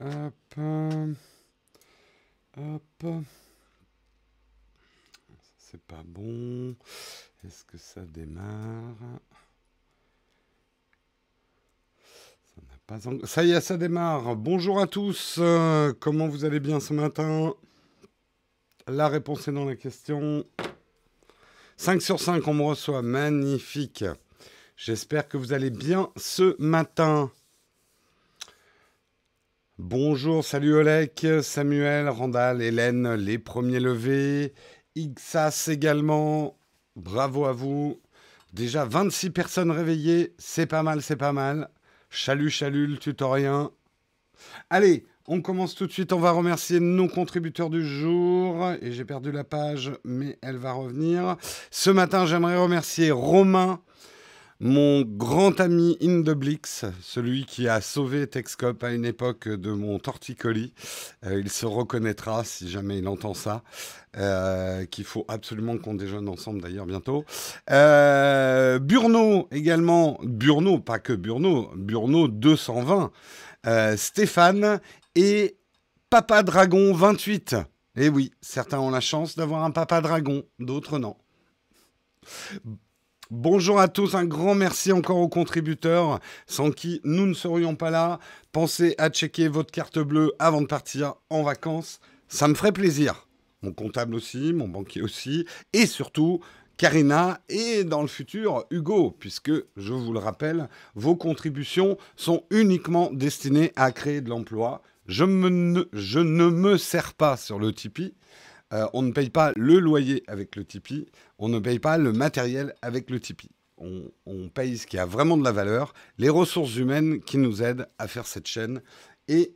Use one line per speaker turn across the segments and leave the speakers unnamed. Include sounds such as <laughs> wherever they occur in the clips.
hop. Hop. C'est pas bon. Est-ce que ça démarre? Ça n'a pas Ça y est, ça démarre. Bonjour à tous. Comment vous allez bien ce matin? La réponse est dans la question. 5 sur 5, on me reçoit. Magnifique. J'espère que vous allez bien ce matin. Bonjour, salut Olek, Samuel, Randall, Hélène, les premiers levés, Ixas également, bravo à vous. Déjà 26 personnes réveillées, c'est pas mal, c'est pas mal. Chalut, chalut, le tutorien. Allez, on commence tout de suite. On va remercier nos contributeurs du jour. Et j'ai perdu la page, mais elle va revenir. Ce matin, j'aimerais remercier Romain, mon grand ami Indeblix, celui qui a sauvé Texcop à une époque de mon torticolis, euh, il se reconnaîtra si jamais il entend ça, euh, qu'il faut absolument qu'on déjeune ensemble d'ailleurs bientôt. Euh, Burno également, Burno, pas que Burno, Burno 220, Stéphane et Papa Dragon 28. Eh oui, certains ont la chance d'avoir un Papa Dragon, d'autres non. Bonjour à tous, un grand merci encore aux contributeurs, sans qui nous ne serions pas là. Pensez à checker votre carte bleue avant de partir en vacances, ça me ferait plaisir. Mon comptable aussi, mon banquier aussi, et surtout Karina et dans le futur Hugo, puisque, je vous le rappelle, vos contributions sont uniquement destinées à créer de l'emploi. Je, je ne me sers pas sur le Tipeee. Euh, on ne paye pas le loyer avec le Tipeee, on ne paye pas le matériel avec le Tipeee. On, paye ce qui a vraiment de la valeur, les ressources humaines qui nous aident à faire cette chaîne et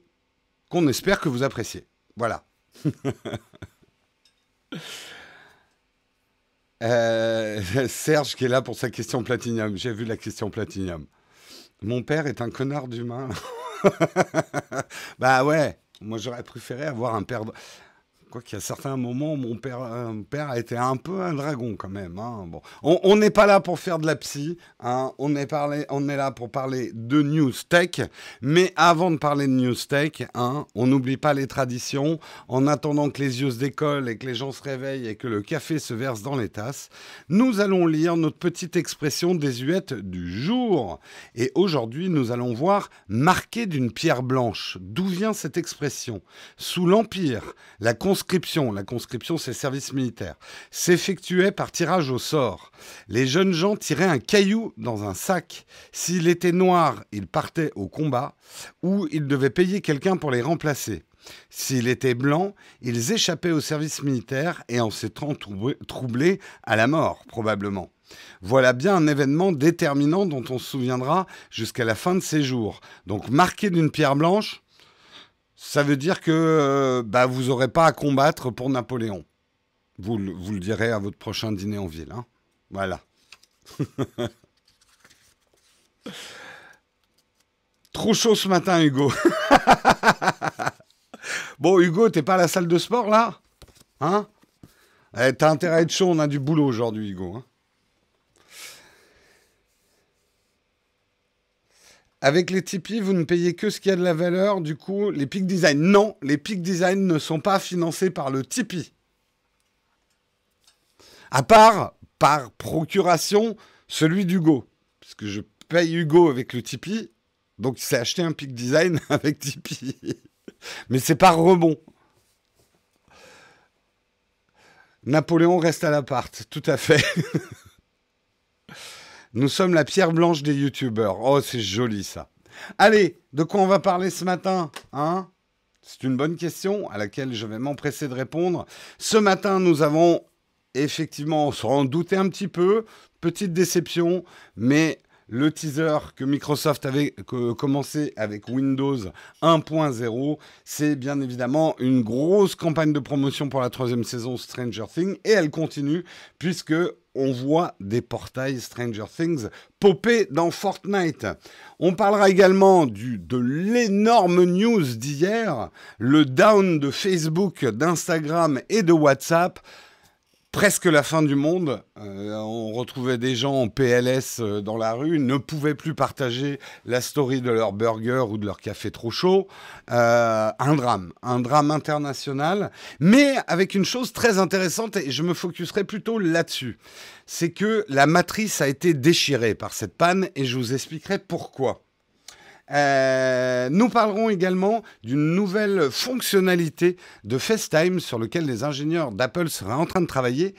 qu'on espère que vous appréciez. Voilà. <laughs> Euh, <laughs> Serge qui est là pour sa question platinium. J'ai vu la question platinium. Mon père est un connard d'humain. <laughs> bah ouais, moi j'aurais préféré avoir un père. Quoi qu'il y a certains moments, mon père, père a été un peu un dragon quand même. Hein. Bon. On n'est pas là pour faire de la psy, hein. on, est là pour parler de news tech. Mais avant de parler de news tech, hein, on n'oublie pas les traditions. En attendant que les yeux se décollent et que les gens se réveillent et que le café se verse dans les tasses, nous allons lire notre petite expression désuète du jour. Et aujourd'hui, nous allons voir marqué d'une pierre blanche. D'où vient cette expression? Sous l'Empire, la la conscription c'est service militaire, s'effectuait par tirage au sort. Les jeunes gens tiraient un caillou dans un sac. S'il était noir, ils partaient au combat ou ils devaient payer quelqu'un pour les remplacer. S'il était blanc, ils échappaient au service militaire et en s'étant troublés à la mort, probablement. Voilà bien un événement déterminant dont on se souviendra jusqu'à la fin de ses jours. Donc marqué d'une pierre blanche, ça veut dire que euh, bah, vous n'aurez pas à combattre pour Napoléon. Vous, le direz à votre prochain dîner en ville. Hein voilà. <laughs> Trop chaud ce matin, Hugo. <laughs> bon, Hugo, t'es pas à la salle de sport là? Hein? Eh, T'as intérêt à être chaud, on a du boulot aujourd'hui, Hugo. Hein Avec les Tipeee, vous ne payez que ce qui a de la valeur. Du coup, les Peak Design. Non, les Peak Design ne sont pas financés par le Tipeee. À part, par procuration, celui d'Hugo. Parce que je paye Hugo avec le Tipeee. Donc, il s'est acheté un Peak Design <laughs> avec Tipeee. Mais c'est par rebond. Napoléon reste à l'appart, tout à fait. <laughs> Nous sommes la pierre blanche des youtubeurs. Oh, c'est joli ça. Allez, de quoi on va parler ce matin hein? C'est une bonne question à laquelle je vais m'empresser de répondre. Ce matin, nous avons effectivement, on s'en doutait un petit peu, petite déception, mais le teaser que Microsoft avait commencé avec Windows 1.0, c'est bien évidemment une grosse campagne de promotion pour la troisième saison Stranger Things et elle continue puisque on voit des portails Stranger Things popper dans Fortnite. On parlera également du, de l'énorme news d'hier, le down de Facebook, d'Instagram et de WhatsApp presque la fin du monde. Euh, on retrouvait des gens en PLS euh, dans la rue, ne pouvaient plus partager la story de leur burger ou de leur café trop chaud. Euh, un drame, un drame international, mais avec une chose très intéressante, et je me focuserai plutôt là-dessus, c'est que la matrice a été déchirée par cette panne, et je vous expliquerai pourquoi. Nous parlerons également d'une nouvelle fonctionnalité de FaceTime sur lequel les ingénieurs d'Apple seraient en train de travailler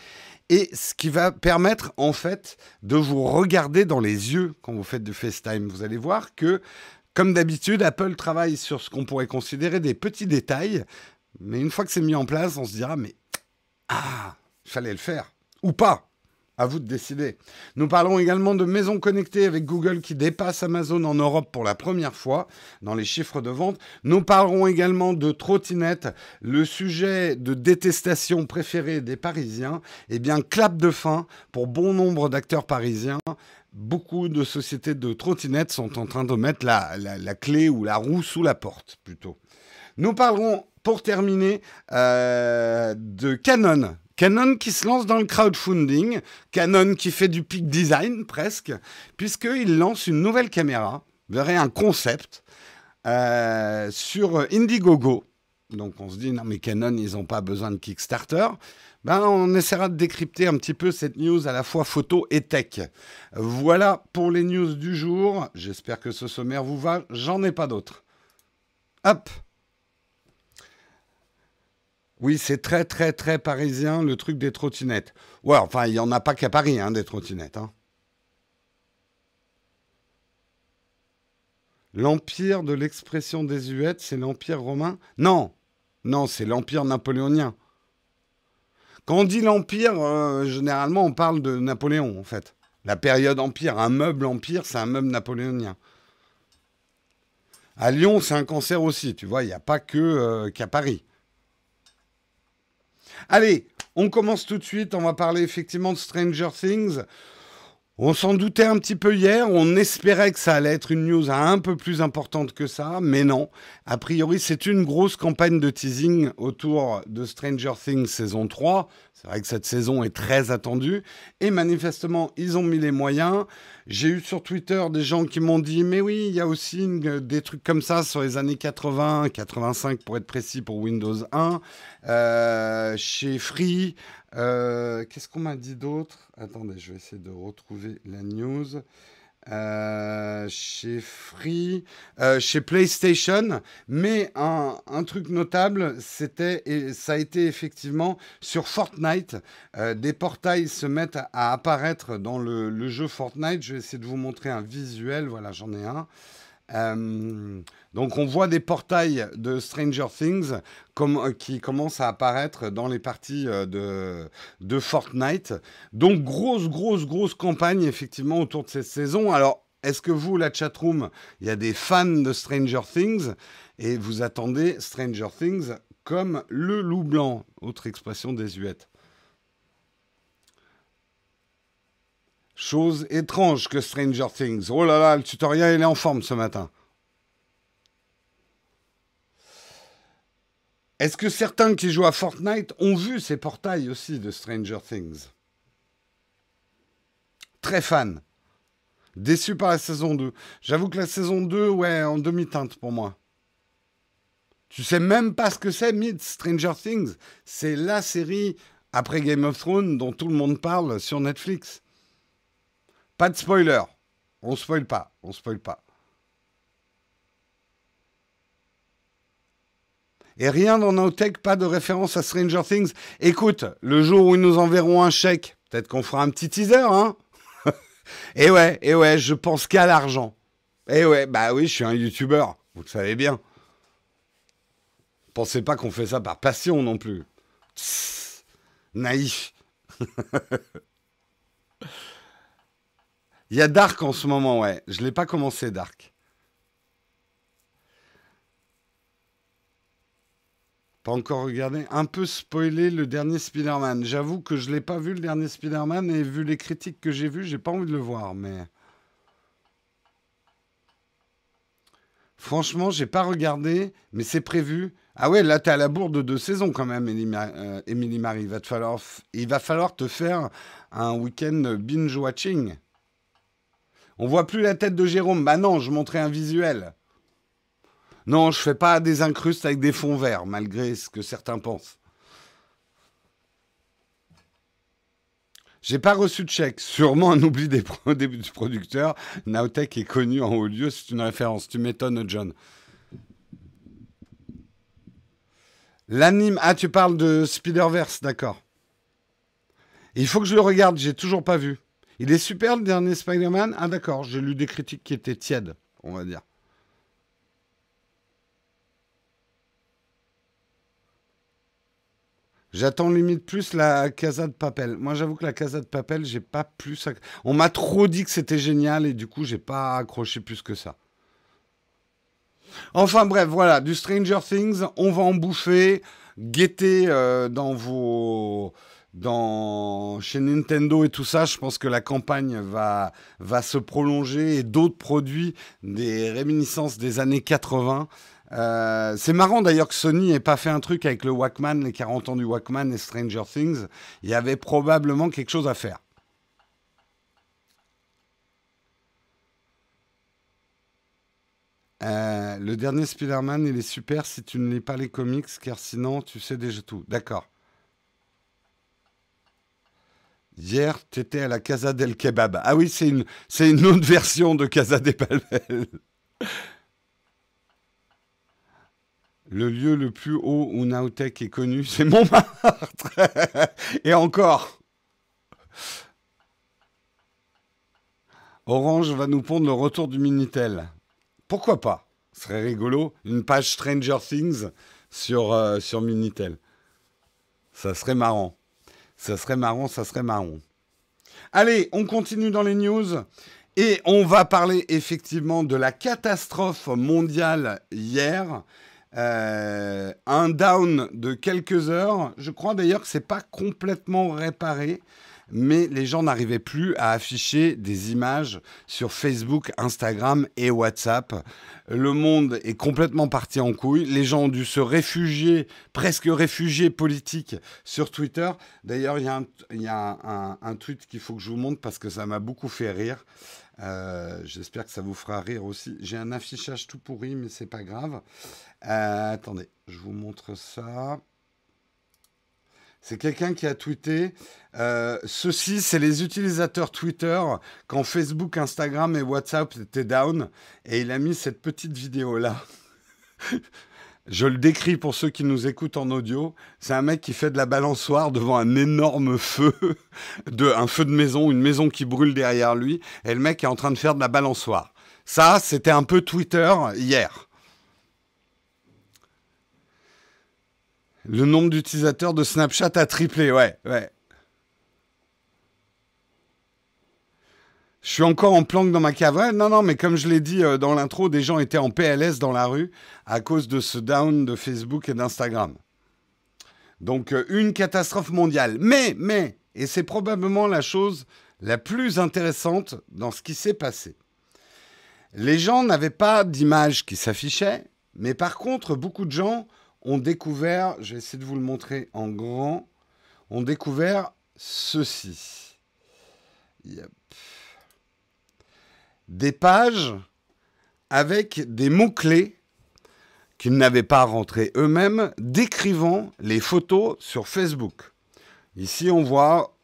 et ce qui va permettre en fait de vous regarder dans les yeux quand vous faites du FaceTime. Vous allez voir que, comme d'habitude, Apple travaille sur ce qu'on pourrait considérer des petits détails, mais une fois que c'est mis en place, on se dira mais ah, fallait le faire ou pas. À vous de décider. Nous parlons également de maisons connectées avec Google qui dépasse Amazon en Europe pour la première fois dans les chiffres de vente. Nous parlerons également de trottinettes, le sujet de détestation préféré des Parisiens. Eh bien, clap de fin pour bon nombre d'acteurs parisiens. Beaucoup de sociétés de trottinettes sont en train de mettre la, clé ou la roue sous la porte, plutôt. Nous parlerons, pour terminer, euh, de Canon Canon qui se lance dans le crowdfunding, Canon qui fait du peak design presque, puisqu'il lance une nouvelle caméra, verrait un concept euh, sur Indiegogo. Donc on se dit, non mais Canon, ils n'ont pas besoin de Kickstarter. Ben, on essaiera de décrypter un petit peu cette news à la fois photo et tech. Voilà pour les news du jour. J'espère que ce sommaire vous va. J'en ai pas d'autres. Hop oui, c'est très, très, très parisien, le truc des trottinettes. Ouais, enfin, il n'y en a pas qu'à Paris, hein, des trottinettes. Hein. L'empire de l'expression désuète, c'est l'empire romain? Non, non, c'est l'empire napoléonien. Quand on dit l'empire, euh, généralement, on parle de Napoléon, en fait. La période empire, un meuble empire, c'est un meuble napoléonien. À Lyon, c'est un cancer aussi, tu vois, il n'y a pas que euh, qu'à Paris. Allez, on commence tout de suite. On va parler effectivement de Stranger Things. On s'en doutait un petit peu hier, on espérait que ça allait être une news un peu plus importante que ça, mais non. A priori, c'est une grosse campagne de teasing autour de Stranger Things saison 3. C'est vrai que cette saison est très attendue. Et manifestement, ils ont mis les moyens. J'ai eu sur Twitter des gens qui m'ont dit Mais oui, il y a aussi des trucs comme ça sur les années 80, 85 pour être précis pour Windows 1. Euh, chez Free. Euh, qu'est-ce qu'on m'a dit d'autre? Attendez, je vais essayer de retrouver la news. Euh, chez Free, euh, chez PlayStation, mais un, truc notable, c'était ça a été effectivement sur Fortnite. des portails se mettent à, apparaître dans le, le, jeu Fortnite. Je vais essayer de vous montrer un visuel. Voilà, j'en ai un. Euh, donc on voit des portails de Stranger Things euh, qui commencent à apparaître dans les parties euh, de, de Fortnite. Donc grosse, grosse, grosse campagne effectivement autour de cette saison. Alors est-ce que vous, la chatroom, il y a des fans de Stranger Things et vous attendez Stranger Things comme le loup blanc, autre expression désuète Chose étrange que Stranger Things. Oh là là, le tutoriel il est en forme ce matin. Est-ce que certains qui jouent à Fortnite ont vu ces portails aussi de Stranger Things? Très fan. Déçu par la saison 2. J'avoue que la saison 2, ouais, en demi-teinte pour moi. Tu sais même pas ce que c'est, Mid Stranger Things? C'est la série après Game of Thrones dont tout le monde parle sur Netflix. Pas de spoiler. On spoil pas. On spoil pas. Et rien dans Nowtech, pas de référence à Stranger Things. Écoute, le jour où ils nous enverront un chèque, peut-être qu'on fera un petit teaser, hein <laughs> Et ouais, et ouais, je pense qu'à l'argent. Et ouais, bah oui, je suis un YouTuber, vous le savez bien. Pensez pas qu'on fait ça par passion non plus. naïf. <laughs> Il y a Dark en ce moment, ouais. Je ne l'ai pas commencé, Dark. Pas encore regardé. Un peu spoilé le dernier Spider-Man. J'avoue que je ne l'ai pas vu le dernier Spider-Man et vu les critiques que j'ai vues, j'ai pas envie de le voir. Mais franchement, j'ai pas regardé, mais c'est prévu. Ah ouais, là, t'es à la bourre de deux saisons quand même, Marie. Va, te falloir, il va falloir te faire un week-end binge-watching. On voit plus la tête de Jérôme. Bah non, je montrais un visuel. Non, je fais pas des incrustes avec des fonds verts, malgré ce que certains pensent. J'ai pas reçu de chèque. Sûrement un oubli des du producteur. Naotech est connu en haut lieu, c'est une référence. Tu m'étonnes, John. L'anime. Ah, tu parles de Spider-Verse, d'accord. Il faut que je le regarde, j'ai toujours pas vu. Il est super le dernier Spider-Man Ah, d'accord, j'ai lu des critiques qui étaient tièdes, on va dire. J'attends limite plus la Casa de Papel. Moi, j'avoue que la Casa de Papel, j'ai pas plus. On m'a trop dit que c'était génial et du coup, j'ai pas accroché plus que ça. Enfin bref, voilà, du Stranger Things, on va en bouffer. Guettez euh, dans vos dans, chez Nintendo et tout ça, je pense que la campagne va, se prolonger et d'autres produits, des réminiscences des années 80, euh, c'est marrant d'ailleurs que Sony n'ait pas fait un truc avec le Walkman, les 40 ans du Walkman et Stranger Things. Il y avait probablement quelque chose à faire. Euh, le dernier Spider-Man, il est super si tu ne lis pas les comics, car sinon tu sais déjà tout. D'accord. Hier, tu étais à la Casa del Kebab. Ah oui, c'est une, une autre version de Casa des Palmel. Le lieu le plus haut où Naotech est connu, c'est Montmartre. Et encore. Orange va nous pondre le retour du Minitel. Pourquoi pas? Ce serait rigolo. Une page Stranger Things sur, euh, sur Minitel. Ça serait marrant. Ça serait marrant, ça serait marrant. Allez, on continue dans les news. Et on va parler effectivement de la catastrophe mondiale hier. Euh, un down de quelques heures. Je crois d'ailleurs que c'est pas complètement réparé, mais les gens n'arrivaient plus à afficher des images sur Facebook, Instagram et WhatsApp. Le monde est complètement parti en couille. Les gens ont dû se réfugier, presque réfugiés politiques, sur Twitter. D'ailleurs, il y a, un, un tweet qu'il faut que je vous montre parce que ça m'a beaucoup fait rire. Euh, j'espère que ça vous fera rire aussi. J'ai un affichage tout pourri, mais c'est pas grave. Euh, attendez, je vous montre ça. C'est quelqu'un qui a tweeté euh, Ceci, c'est les utilisateurs Twitter quand Facebook, Instagram et WhatsApp étaient down. Et il a mis cette petite vidéo-là. <laughs> Je le décris pour ceux qui nous écoutent en audio. C'est un mec qui fait de la balançoire devant un énorme feu, <laughs> de, un feu de maison, une maison qui brûle derrière lui, et le mec est en train de faire de la balançoire. Ça, c'était un peu Twitter hier. Le nombre d'utilisateurs de Snapchat a triplé, ouais, ouais. Je suis encore en planque dans ma cave. non, non, mais comme je l'ai dit euh, dans l'intro, des gens étaient en PLS dans la rue à cause de ce down de Facebook et d'Instagram. Donc euh, une catastrophe mondiale. Mais, mais, et c'est probablement la chose la plus intéressante dans ce qui s'est passé. Les gens n'avaient pas d'image qui s'affichait, mais par contre, beaucoup de gens ont découvert, je vais essayer de vous le montrer en grand, ont découvert ceci. Yep des pages avec des mots-clés qu'ils n'avaient pas rentrés eux-mêmes, décrivant les photos sur Facebook. Ici, on voit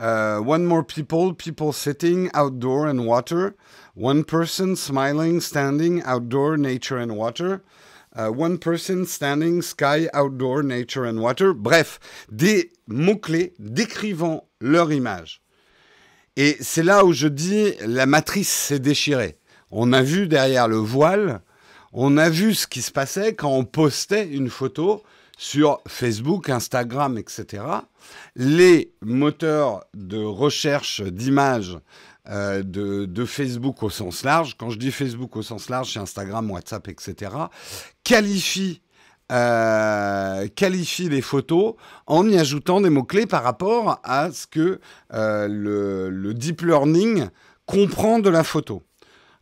euh, One more people, people sitting outdoor and water. One person smiling, standing outdoor, nature and water. Uh, one person standing, sky, outdoor, nature and water. Bref, des mots-clés décrivant leur image. Et c'est là où je dis la matrice s'est déchirée. On a vu derrière le voile, on a vu ce qui se passait quand on postait une photo sur Facebook, Instagram, etc. Les moteurs de recherche d'images euh, de, Facebook au sens large, quand je dis Facebook au sens large, c'est Instagram, WhatsApp, etc., qualifient euh, qualifie les photos en y ajoutant des mots-clés par rapport à ce que euh, le, deep learning comprend de la photo.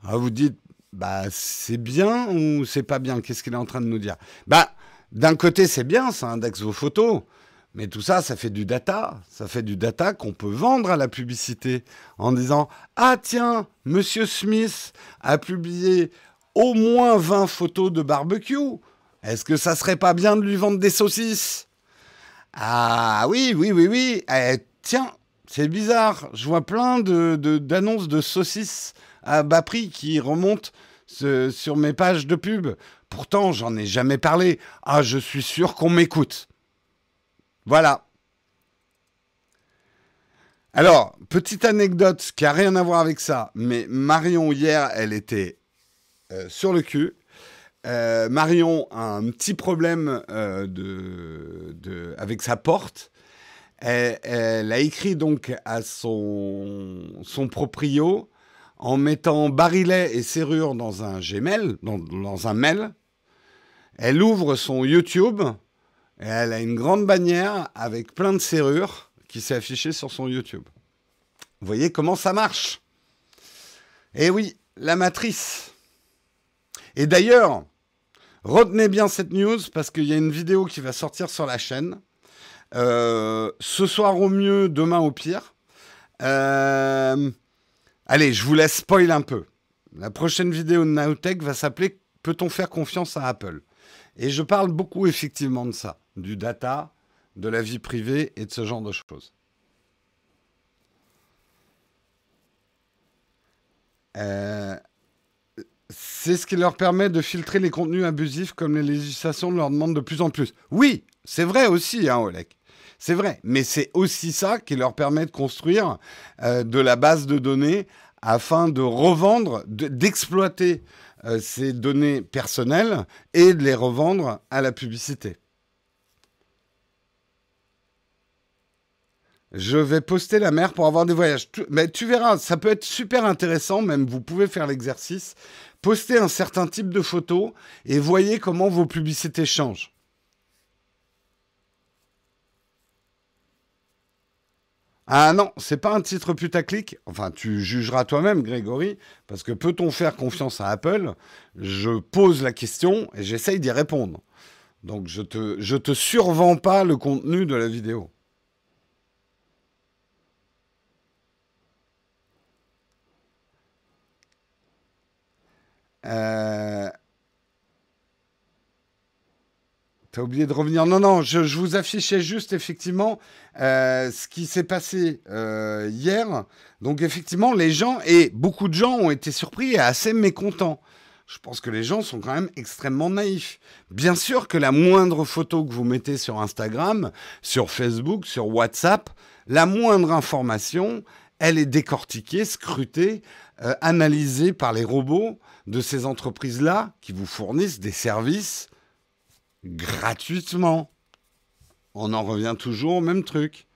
Vous dites, bah, c'est bien ou c'est pas bien? Qu'est-ce qu'il est en train de nous dire? Bah, d'un côté, c'est bien, ça indexe vos photos. Mais tout ça, ça fait du data. Ça fait du data qu'on peut vendre à la publicité en disant Ah, tiens, Monsieur Smith a publié au moins 20 photos de barbecue. Est-ce que ça serait pas bien de lui vendre des saucisses? Ah oui, oui, oui, oui. Eh, tiens, c'est bizarre. Je vois plein d'annonces de, de, saucisses à bas prix qui remontent sur mes pages de pub. Pourtant, j'en ai jamais parlé. Ah, je suis sûr qu'on m'écoute. Voilà. Alors, petite anecdote qui a rien à voir avec ça, mais Marion hier, elle était euh, sur le cul. Euh, Marion a un petit problème euh, avec sa porte. Elle, a écrit donc à son, proprio en mettant barillet et serrure dans un Gmail, dans un mail. Elle ouvre son YouTube et elle a une grande bannière avec plein de serrures qui s'est affichée sur son YouTube. Vous voyez comment ça marche? Eh oui, la matrice. Et d'ailleurs, retenez bien cette news parce qu'il y a une vidéo qui va sortir sur la chaîne. Euh, ce soir au mieux, demain au pire. Euh, allez, je vous laisse spoil un peu. La prochaine vidéo de Naotech va s'appeler Peut-on faire confiance à Apple? Et je parle beaucoup effectivement de ça du data, de la vie privée et de ce genre de choses. Euh, c'est ce qui leur permet de filtrer les contenus abusifs comme les législations leur demandent de plus en plus. Oui, c'est vrai aussi, hein, Olek. C'est vrai, mais c'est aussi ça qui leur permet de construire euh, de la base de données afin de revendre, d'exploiter euh, ces données personnelles et de les revendre à la publicité. Je vais poster la mer pour avoir des voyages. Mais tu verras, ça peut être super intéressant, même vous pouvez faire l'exercice. Postez un certain type de photos et voyez comment vos publicités changent. Ah non, c'est pas un titre putaclic. Enfin, tu jugeras toi-même, Grégory, parce que peut-on faire confiance à Apple? Je pose la question et j'essaye d'y répondre. Donc je te, te survends pas le contenu de la vidéo. Euh... T'as oublié de revenir. Non, non, je, vous affichais juste effectivement euh, ce qui s'est passé euh, hier. Donc effectivement, les gens, et beaucoup de gens ont été surpris et assez mécontents. Je pense que les gens sont quand même extrêmement naïfs. Bien sûr que la moindre photo que vous mettez sur Instagram, sur Facebook, sur WhatsApp, la moindre information, elle est décortiquée, scrutée, euh, analysée par les robots de ces entreprises-là qui vous fournissent des services gratuitement. On en revient toujours au même truc.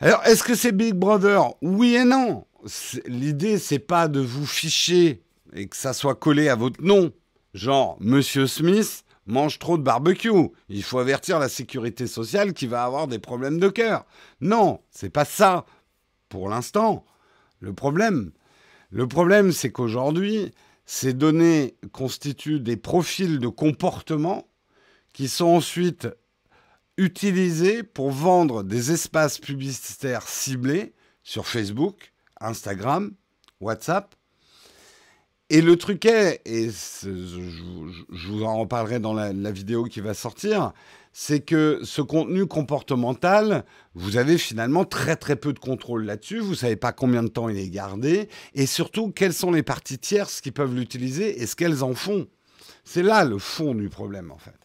Alors, est-ce que c'est Big Brother? Oui et non. L'idée, c'est pas de vous ficher et que ça soit collé à votre nom. Genre, Monsieur Smith mange trop de barbecue. Il faut avertir la sécurité sociale qui va avoir des problèmes de cœur. Non, c'est pas ça. Pour l'instant. Le problème, le problème, c'est qu'aujourd'hui, ces données constituent des profils de comportement qui sont ensuite utilisés pour vendre des espaces publicitaires ciblés sur Facebook, Instagram, WhatsApp. Et le truc est, et je, vous en reparlerai dans la, la vidéo qui va sortir, c'est que ce contenu comportemental, vous avez finalement très très peu de contrôle là-dessus, vous ne savez pas combien de temps il est gardé, et surtout quelles sont les parties tierces qui peuvent l'utiliser et ce qu'elles en font. C'est là le fond du problème en fait.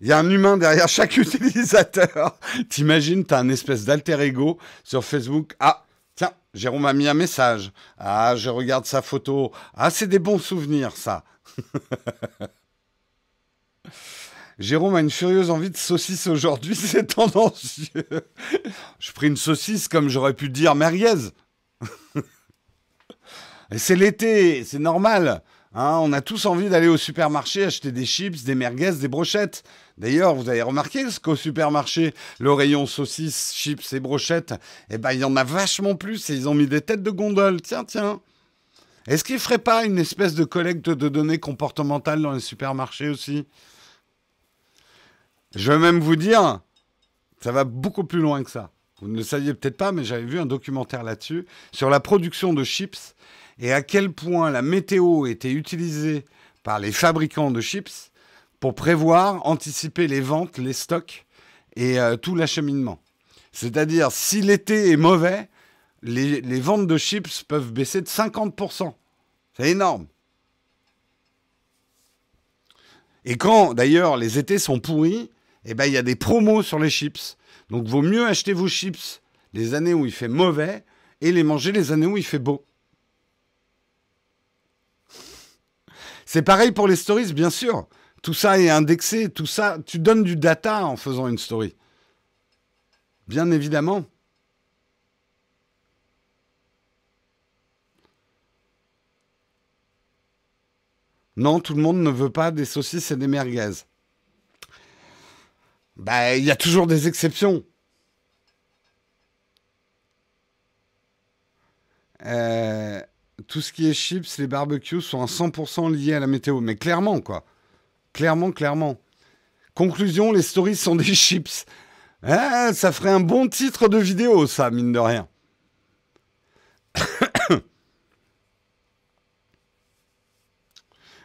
Il y a un humain derrière <laughs> chaque utilisateur. T'imagines, tu as un espèce d'alter ego sur Facebook. Ah, tiens, Jérôme a mis un message. Ah, je regarde sa photo. Ah, c'est des bons souvenirs, ça. <laughs> Jérôme a une furieuse envie de saucisse aujourd'hui, <laughs> c'est tendancieux. Je pris une saucisse comme j'aurais pu dire merguez. <laughs> C'est l'été, c'est normal. Hein, on a tous envie d'aller au supermarché acheter des chips, des merguez, des brochettes. D'ailleurs, vous avez remarqué ce qu'au supermarché, le rayon saucisses, chips et brochettes, eh ben, il y en a vachement plus et ils ont mis des têtes de gondole. Tiens, tiens. Est-ce qu'ils ne feraient pas une espèce de collecte de données comportementales dans les supermarchés aussi? Je vais même vous dire, ça va beaucoup plus loin que ça. Vous ne le saviez peut-être pas, mais j'avais vu un documentaire là-dessus, sur la production de chips et à quel point la météo était utilisée par les fabricants de chips pour prévoir, anticiper les ventes, les stocks et euh, tout l'acheminement. C'est-à-dire, si l'été est mauvais, les, ventes de chips peuvent baisser de 50%. C'est énorme. Et quand, d'ailleurs, les étés sont pourris, eh ben, il y a des promos sur les chips. Donc, vaut mieux acheter vos chips les années où il fait mauvais et les manger les années où il fait beau. C'est pareil pour les stories, bien sûr. Tout ça est indexé, tout ça, tu donnes du data en faisant une story. Bien évidemment. Non, tout le monde ne veut pas des saucisses et des merguez. Bah, il y a toujours des exceptions. Euh, tout ce qui est chips, les barbecues sont à 100% liés à la météo. Mais clairement, quoi. Clairement, clairement. Conclusion, les stories sont des chips. Ah, ça ferait un bon titre de vidéo, ça, mine de rien.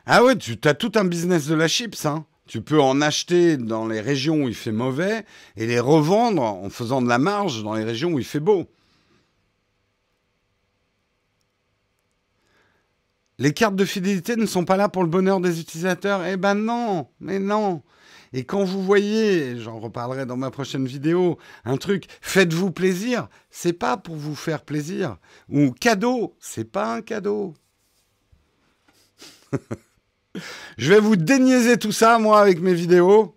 Ah ouais, tu as tout un business de la chips, hein. Tu peux en acheter dans les régions où il fait mauvais et les revendre en faisant de la marge dans les régions où il fait beau. Les cartes de fidélité ne sont pas là pour le bonheur des utilisateurs? Eh ben non, mais non. Et quand vous voyez, j'en reparlerai dans ma prochaine vidéo, un truc, faites-vous plaisir, c'est pas pour vous faire plaisir. Ou cadeau, c'est pas un cadeau. <laughs> je vais vous déniaiser tout ça, moi, avec mes vidéos.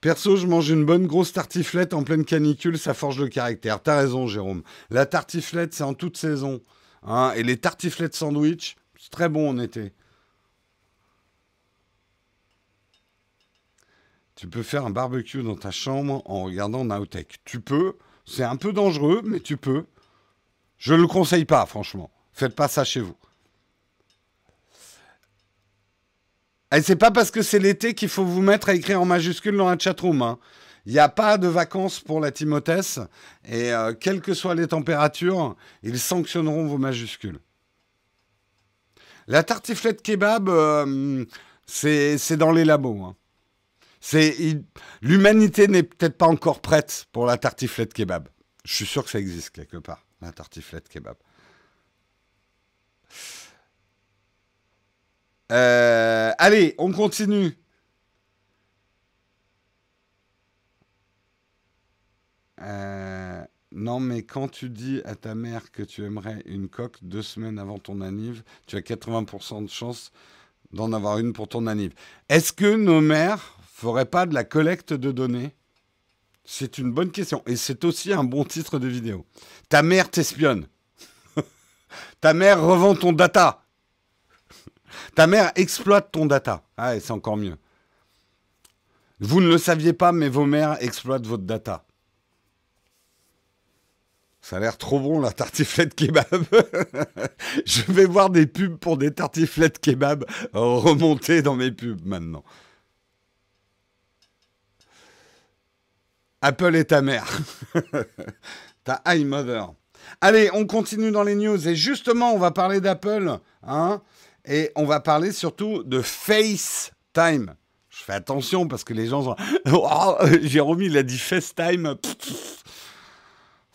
Perso, je mange une bonne grosse tartiflette en pleine canicule, ça forge le caractère. T'as raison, Jérôme. La tartiflette, c'est en toute saison. Hein, et les tartiflettes sandwich, c'est très bon en été. Tu peux faire un barbecue dans ta chambre en regardant Nowtech. Tu peux. C'est un peu dangereux, mais tu peux. Je ne le conseille pas, franchement. Faites pas ça chez vous. Et c'est pas parce que c'est l'été qu'il faut vous mettre à écrire en majuscule dans la chatroom. Hein. Il n'y a pas de vacances pour la Timothée et euh, quelles que soient les températures, ils sanctionneront vos majuscules. La tartiflette kebab, euh, c'est dans les labos. Hein. L'humanité n'est peut-être pas encore prête pour la tartiflette kebab. Je suis sûr que ça existe quelque part, la tartiflette kebab. Euh, allez, on continue. Euh, non, mais quand tu dis à ta mère que tu aimerais une coque deux semaines avant ton anniv, tu as 80% de chance d'en avoir une pour ton anniv. Est-ce que nos mères feraient pas de la collecte de données? C'est une bonne question. Et c'est aussi un bon titre de vidéo. Ta mère t'espionne. <laughs> ta mère revend ton data. Ta mère exploite ton data. Ah, c'est encore mieux. Vous ne le saviez pas, mais vos mères exploitent votre data. Ça a l'air trop bon la tartiflette kebab. <laughs> je vais voir des pubs pour des tartiflettes kebab remonter dans mes pubs maintenant. Apple est ta mère. <laughs> ta iMother. Allez, on continue dans les news. Et justement, on va parler d'Apple. Hein, et on va parler surtout de FaceTime. Je fais attention parce que les gens sont... <laughs> Oh, Jérôme, il a dit FaceTime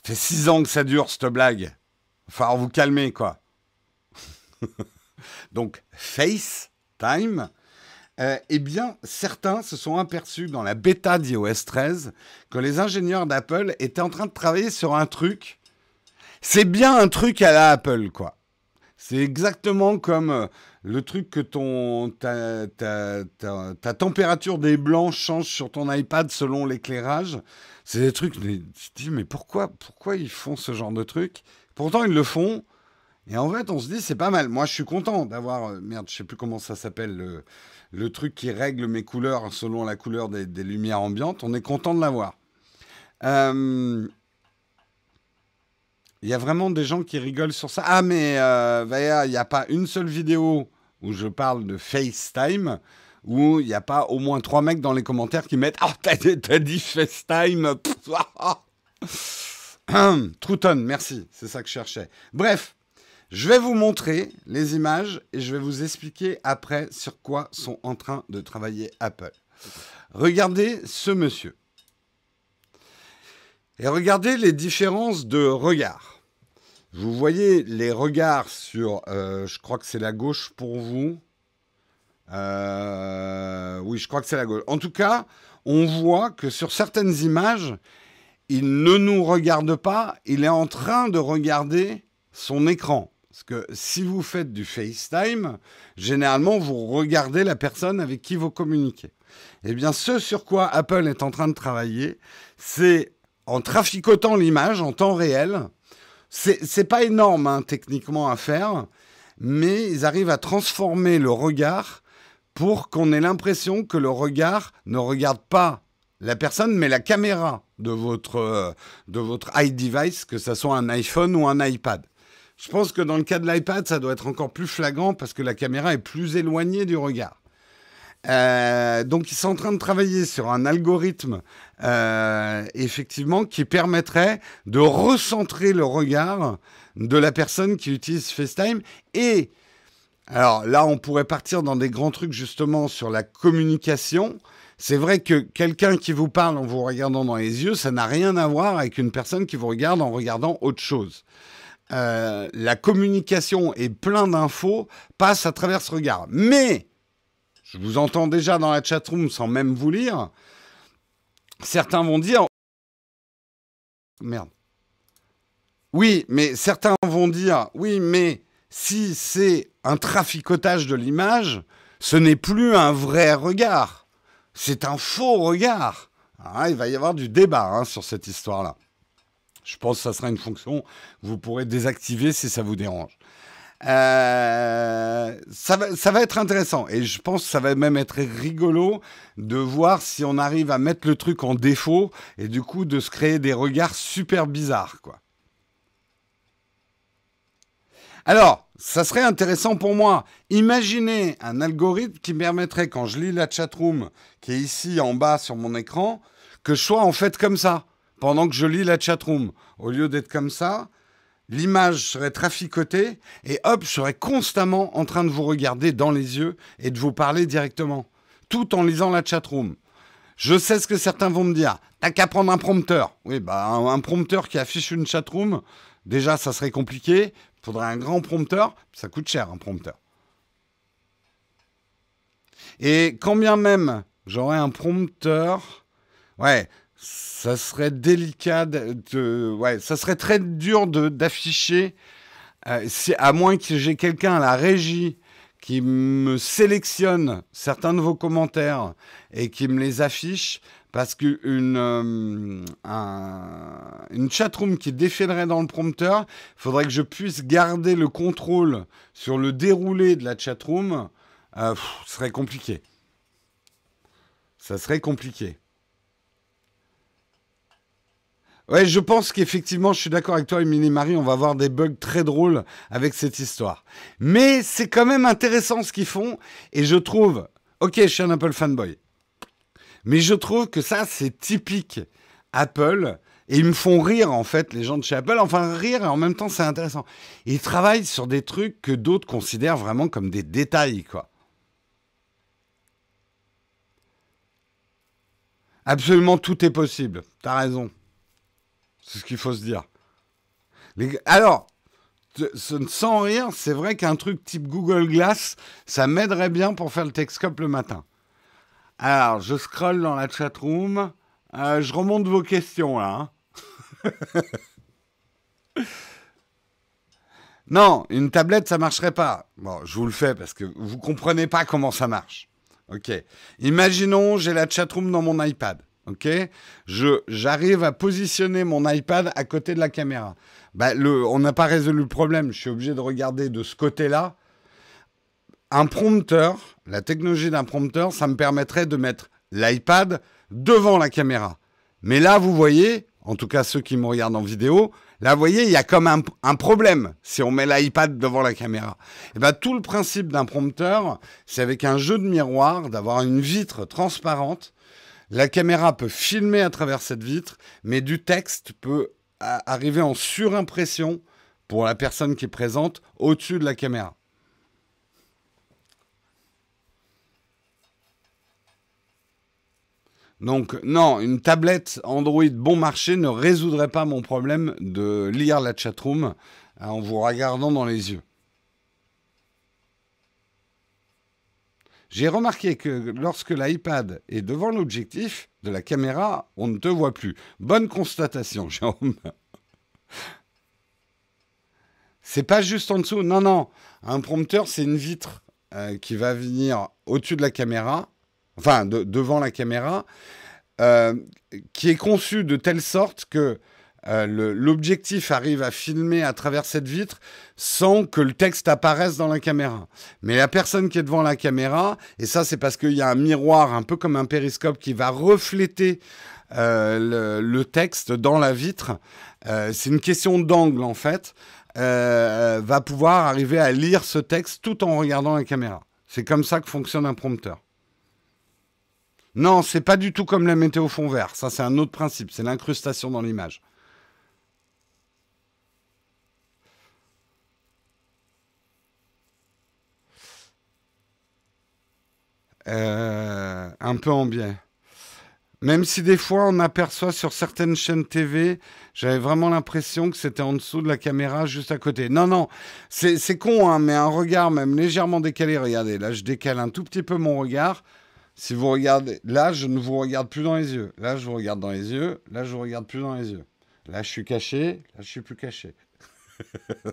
fait six ans que ça dure, cette blague. Enfin, vous calmer, quoi. <laughs> Donc, FaceTime, euh, eh bien, certains se sont aperçus dans la bêta d'iOS 13 que les ingénieurs d'Apple étaient en train de travailler sur un truc. C'est bien un truc à la Apple, quoi. C'est exactement comme euh, le truc que ton, ta, ta, température des blancs change sur ton iPad selon l'éclairage. C'est des trucs, tu te dis, mais pourquoi, pourquoi ils font ce genre de truc? Pourtant, ils le font. Et en fait, on se dit, c'est pas mal. Moi, je suis content d'avoir. Euh, merde, je sais plus comment ça s'appelle, le, truc qui règle mes couleurs selon la couleur des, lumières ambiantes. On est content de l'avoir. Euh, il y a vraiment des gens qui rigolent sur ça. Ah, mais euh, il n'y a pas une seule vidéo où je parle de FaceTime où il n'y a pas au moins trois mecs dans les commentaires qui mettent Ah, t'as, dit FaceTime <coughs> Trouton, merci, c'est ça que je cherchais. Bref, je vais vous montrer les images et je vais vous expliquer après sur quoi sont en train de travailler Apple. Regardez ce monsieur. Et regardez les différences de regard. Vous voyez les regards sur, euh, je crois que c'est la gauche pour vous. Euh, oui, je crois que c'est la gauche. En tout cas, on voit que sur certaines images, il ne nous regarde pas, il est en train de regarder son écran. Parce que si vous faites du FaceTime, généralement, vous regardez la personne avec qui vous communiquez. Eh bien, ce sur quoi Apple est en train de travailler, c'est en traficotant l'image en temps réel. C'est pas énorme hein, techniquement à faire, mais ils arrivent à transformer le regard pour qu'on ait l'impression que le regard ne regarde pas la personne, mais la caméra de votre, euh, de votre iDevice, que ce soit un iPhone ou un iPad. Je pense que dans le cas de l'iPad, ça doit être encore plus flagrant parce que la caméra est plus éloignée du regard. Euh, donc, ils sont en train de travailler sur un algorithme, euh, effectivement, qui permettrait de recentrer le regard de la personne qui utilise FaceTime. Et, alors là, on pourrait partir dans des grands trucs justement sur la communication. C'est vrai que quelqu'un qui vous parle en vous regardant dans les yeux, ça n'a rien à voir avec une personne qui vous regarde en regardant autre chose. Euh, la communication et plein d'infos passe à travers ce regard. Mais, je vous entends déjà dans la chatroom sans même vous lire, certains vont dire... Merde. Oui, mais certains vont dire, oui, mais si c'est un traficotage de l'image, ce n'est plus un vrai regard. C'est un faux regard. Ah, il va y avoir du débat hein, sur cette histoire-là. Je pense que ça sera une fonction que vous pourrez désactiver si ça vous dérange. Euh, ça, va, ça, va, être intéressant et je pense que ça va même être rigolo de voir si on arrive à mettre le truc en défaut et du coup de se créer des regards super bizarres quoi. Alors, ça serait intéressant pour moi. Imaginez un algorithme qui permettrait, quand je lis la chatroom qui est ici en bas sur mon écran, que je sois en fait comme ça pendant que je lis la chatroom. Au lieu d'être comme ça, l'image serait traficotée et hop, je serais constamment en train de vous regarder dans les yeux et de vous parler directement, tout en lisant la chatroom. Je sais ce que certains vont me dire. T'as qu'à prendre un prompteur. Oui, bah un, prompteur qui affiche une chatroom, déjà ça serait compliqué. Faudrait un grand prompteur. Ça coûte cher un prompteur. Et quand bien même j'aurais un prompteur, ouais, ça serait délicat de, ouais, ça serait très dur d'afficher, euh, à moins que j'ai quelqu'un à la régie qui me sélectionne certains de vos commentaires et qui me les affiche, parce qu'une euh, une chatroom qui défilerait dans le prompteur, il faudrait que je puisse garder le contrôle sur le déroulé de la chatroom. Euh, serait compliqué. Ça serait compliqué. Ouais, je pense qu'effectivement, je suis d'accord avec toi, Émilie Marie, on va avoir des bugs très drôles avec cette histoire. Mais c'est quand même intéressant ce qu'ils font, et je trouve, ok, je suis un Apple fanboy, mais je trouve que ça, c'est typique Apple, et ils me font rire, en fait, les gens de chez Apple, enfin rire, et en même temps, c'est intéressant. Ils travaillent sur des trucs que d'autres considèrent vraiment comme des détails, quoi. Absolument tout est possible, t'as raison. C'est ce qu'il faut se dire. Alors, sans rire, c'est vrai qu'un truc type Google Glass, ça m'aiderait bien pour faire le Texcope le matin. Alors, je scrolle dans la chatroom. Euh, je remonte vos questions là. Hein. <laughs> non, une tablette, ça marcherait pas. Bon, je vous le fais parce que vous comprenez pas comment ça marche. Ok. Imaginons, j'ai la chatroom dans mon iPad. Ok? Je, J'arrive à positionner mon iPad à côté de la caméra. Bah, le, on n'a pas résolu le problème. Je suis obligé de regarder de ce côté-là. Un prompteur, la technologie d'un prompteur, ça me permettrait de mettre l'iPad devant la caméra. Mais là, vous voyez, en tout cas ceux qui me regardent en vidéo, là, vous voyez, il y a comme un, problème si on met l'iPad devant la caméra. Et eh ben, tout le principe d'un prompteur, c'est avec un jeu de miroir, d'avoir une vitre transparente. La caméra peut filmer à travers cette vitre, mais du texte peut arriver en surimpression pour la personne qui est présente au-dessus de la caméra. Donc non, une tablette Android bon marché ne résoudrait pas mon problème de lire la chatroom en vous regardant dans les yeux. J'ai remarqué que lorsque l'iPad est devant l'objectif de la caméra, on ne te voit plus. Bonne constatation, <laughs> Jérôme. C'est pas juste en dessous. Non, non. Un prompteur, c'est une vitre euh, qui va venir au-dessus de la caméra enfin devant la caméra, euh, qui est conçu de telle sorte que euh, l'objectif arrive à filmer à travers cette vitre sans que le texte apparaisse dans la caméra. Mais la personne qui est devant la caméra, et ça c'est parce qu'il y a un miroir un peu comme un périscope qui va refléter euh, le, texte dans la vitre, c'est une question d'angle en fait, va pouvoir arriver à lire ce texte tout en regardant la caméra. C'est comme ça que fonctionne un prompteur. Non, c'est pas du tout comme la météo fond vert. Ça, c'est un autre principe. C'est l'incrustation dans l'image. Euh, un peu en biais. Même si des fois on aperçoit sur certaines chaînes TV, j'avais vraiment l'impression que c'était en dessous de la caméra juste à côté. Non, non, c'est con, hein, mais un regard même légèrement décalé. Regardez, là je décale un tout petit peu mon regard. Si vous regardez, là, je ne vous regarde plus dans les yeux. Là, je vous regarde dans les yeux. Là, je vous regarde plus dans les yeux. Là, je suis caché. Là, je suis plus caché. <laughs>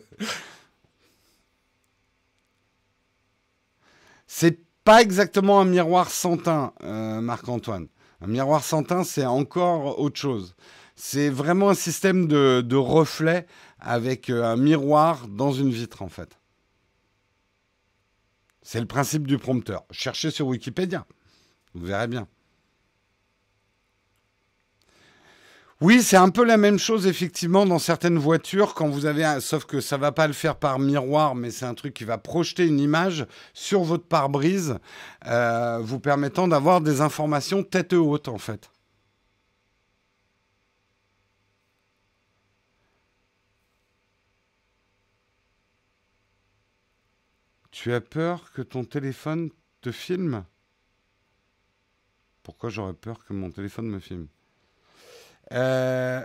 c'est pas exactement un miroir sans teint, euh, Marc-Antoine. Un miroir sans teint, c'est encore autre chose. C'est vraiment un système de, de reflet avec euh, un miroir dans une vitre, en fait. C'est le principe du prompteur. Cherchez sur Wikipédia. Vous verrez bien. Oui, c'est un peu la même chose effectivement dans certaines voitures quand vous avez un, sauf que ça va pas le faire par miroir, mais c'est un truc qui va projeter une image sur votre pare-brise, euh, vous permettant d'avoir des informations tête haute en fait. Tu as peur que ton téléphone te filme? Pourquoi j'aurais peur que mon téléphone me filme? Euh,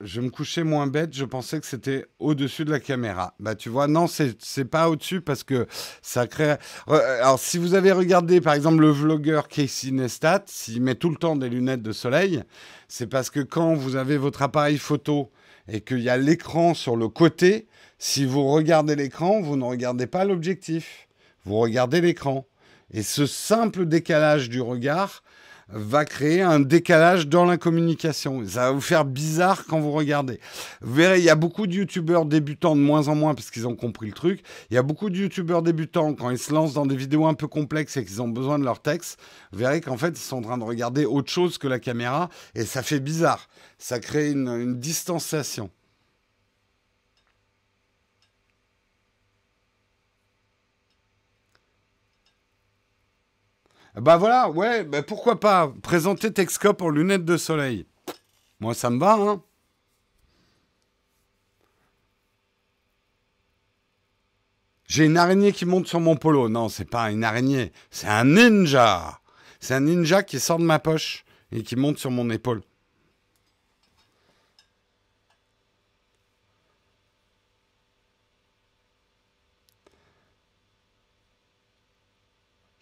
Je me couchais moins bête, je pensais que c'était au-dessus de la caméra. Bah tu vois, non, c'est pas au-dessus parce que ça crée... Alors si vous avez regardé par exemple le vlogueur Casey Neistat, s'il met tout le temps des lunettes de soleil, c'est parce que quand vous avez votre appareil photo et qu'il y a l'écran sur le côté, si vous regardez l'écran, vous ne regardez pas l'objectif, vous regardez l'écran. Et ce simple décalage du regard va créer un décalage dans la communication. Ça va vous faire bizarre quand vous regardez. Vous verrez, il y a beaucoup de youtubeurs débutants, de moins en moins parce qu'ils ont compris le truc. Il y a beaucoup de youtubeurs débutants, quand ils se lancent dans des vidéos un peu complexes et qu'ils ont besoin de leur texte, vous verrez qu'en fait, ils sont en train de regarder autre chose que la caméra et ça fait bizarre. Ça crée une, une distanciation. Bah voilà, ouais, bah pourquoi pas présenter Texcope en lunettes de soleil. Moi, ça me va, hein. J'ai une araignée qui monte sur mon polo. Non, c'est pas une araignée, c'est un ninja. C'est un ninja qui sort de ma poche et qui monte sur mon épaule.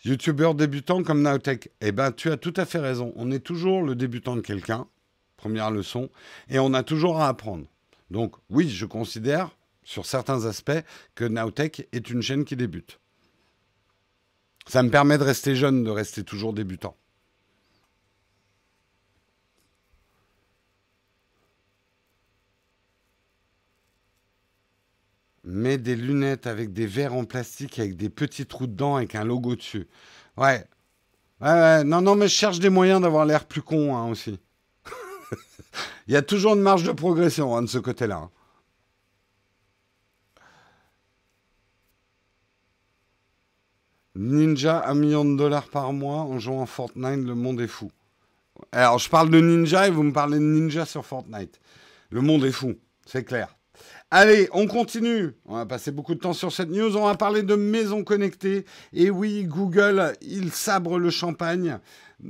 Youtubeur débutant comme Naotech. Eh bien, tu as tout à fait raison. On est toujours le débutant de quelqu'un, première leçon, et on a toujours à apprendre. Donc, oui, je considère, sur certains aspects, que Naotech est une chaîne qui débute. Ça me permet de rester jeune, de rester toujours débutant. Mets des lunettes avec des verres en plastique avec des petits trous dedans avec un logo dessus. Ouais. Ouais, Non, non, mais je cherche des moyens d'avoir l'air plus con hein, aussi. <laughs> Il y a toujours une marge de progression hein, de ce côté-là. Hein. Ninja, un million de dollars par mois en jouant à Fortnite, le monde est fou. Alors, je parle de Ninja et vous me parlez de Ninja sur Fortnite. Le monde est fou, c'est clair. Allez, on continue. On va passer beaucoup de temps sur cette news. On va parler de maisons connectées. Et oui, Google, il sabre le champagne.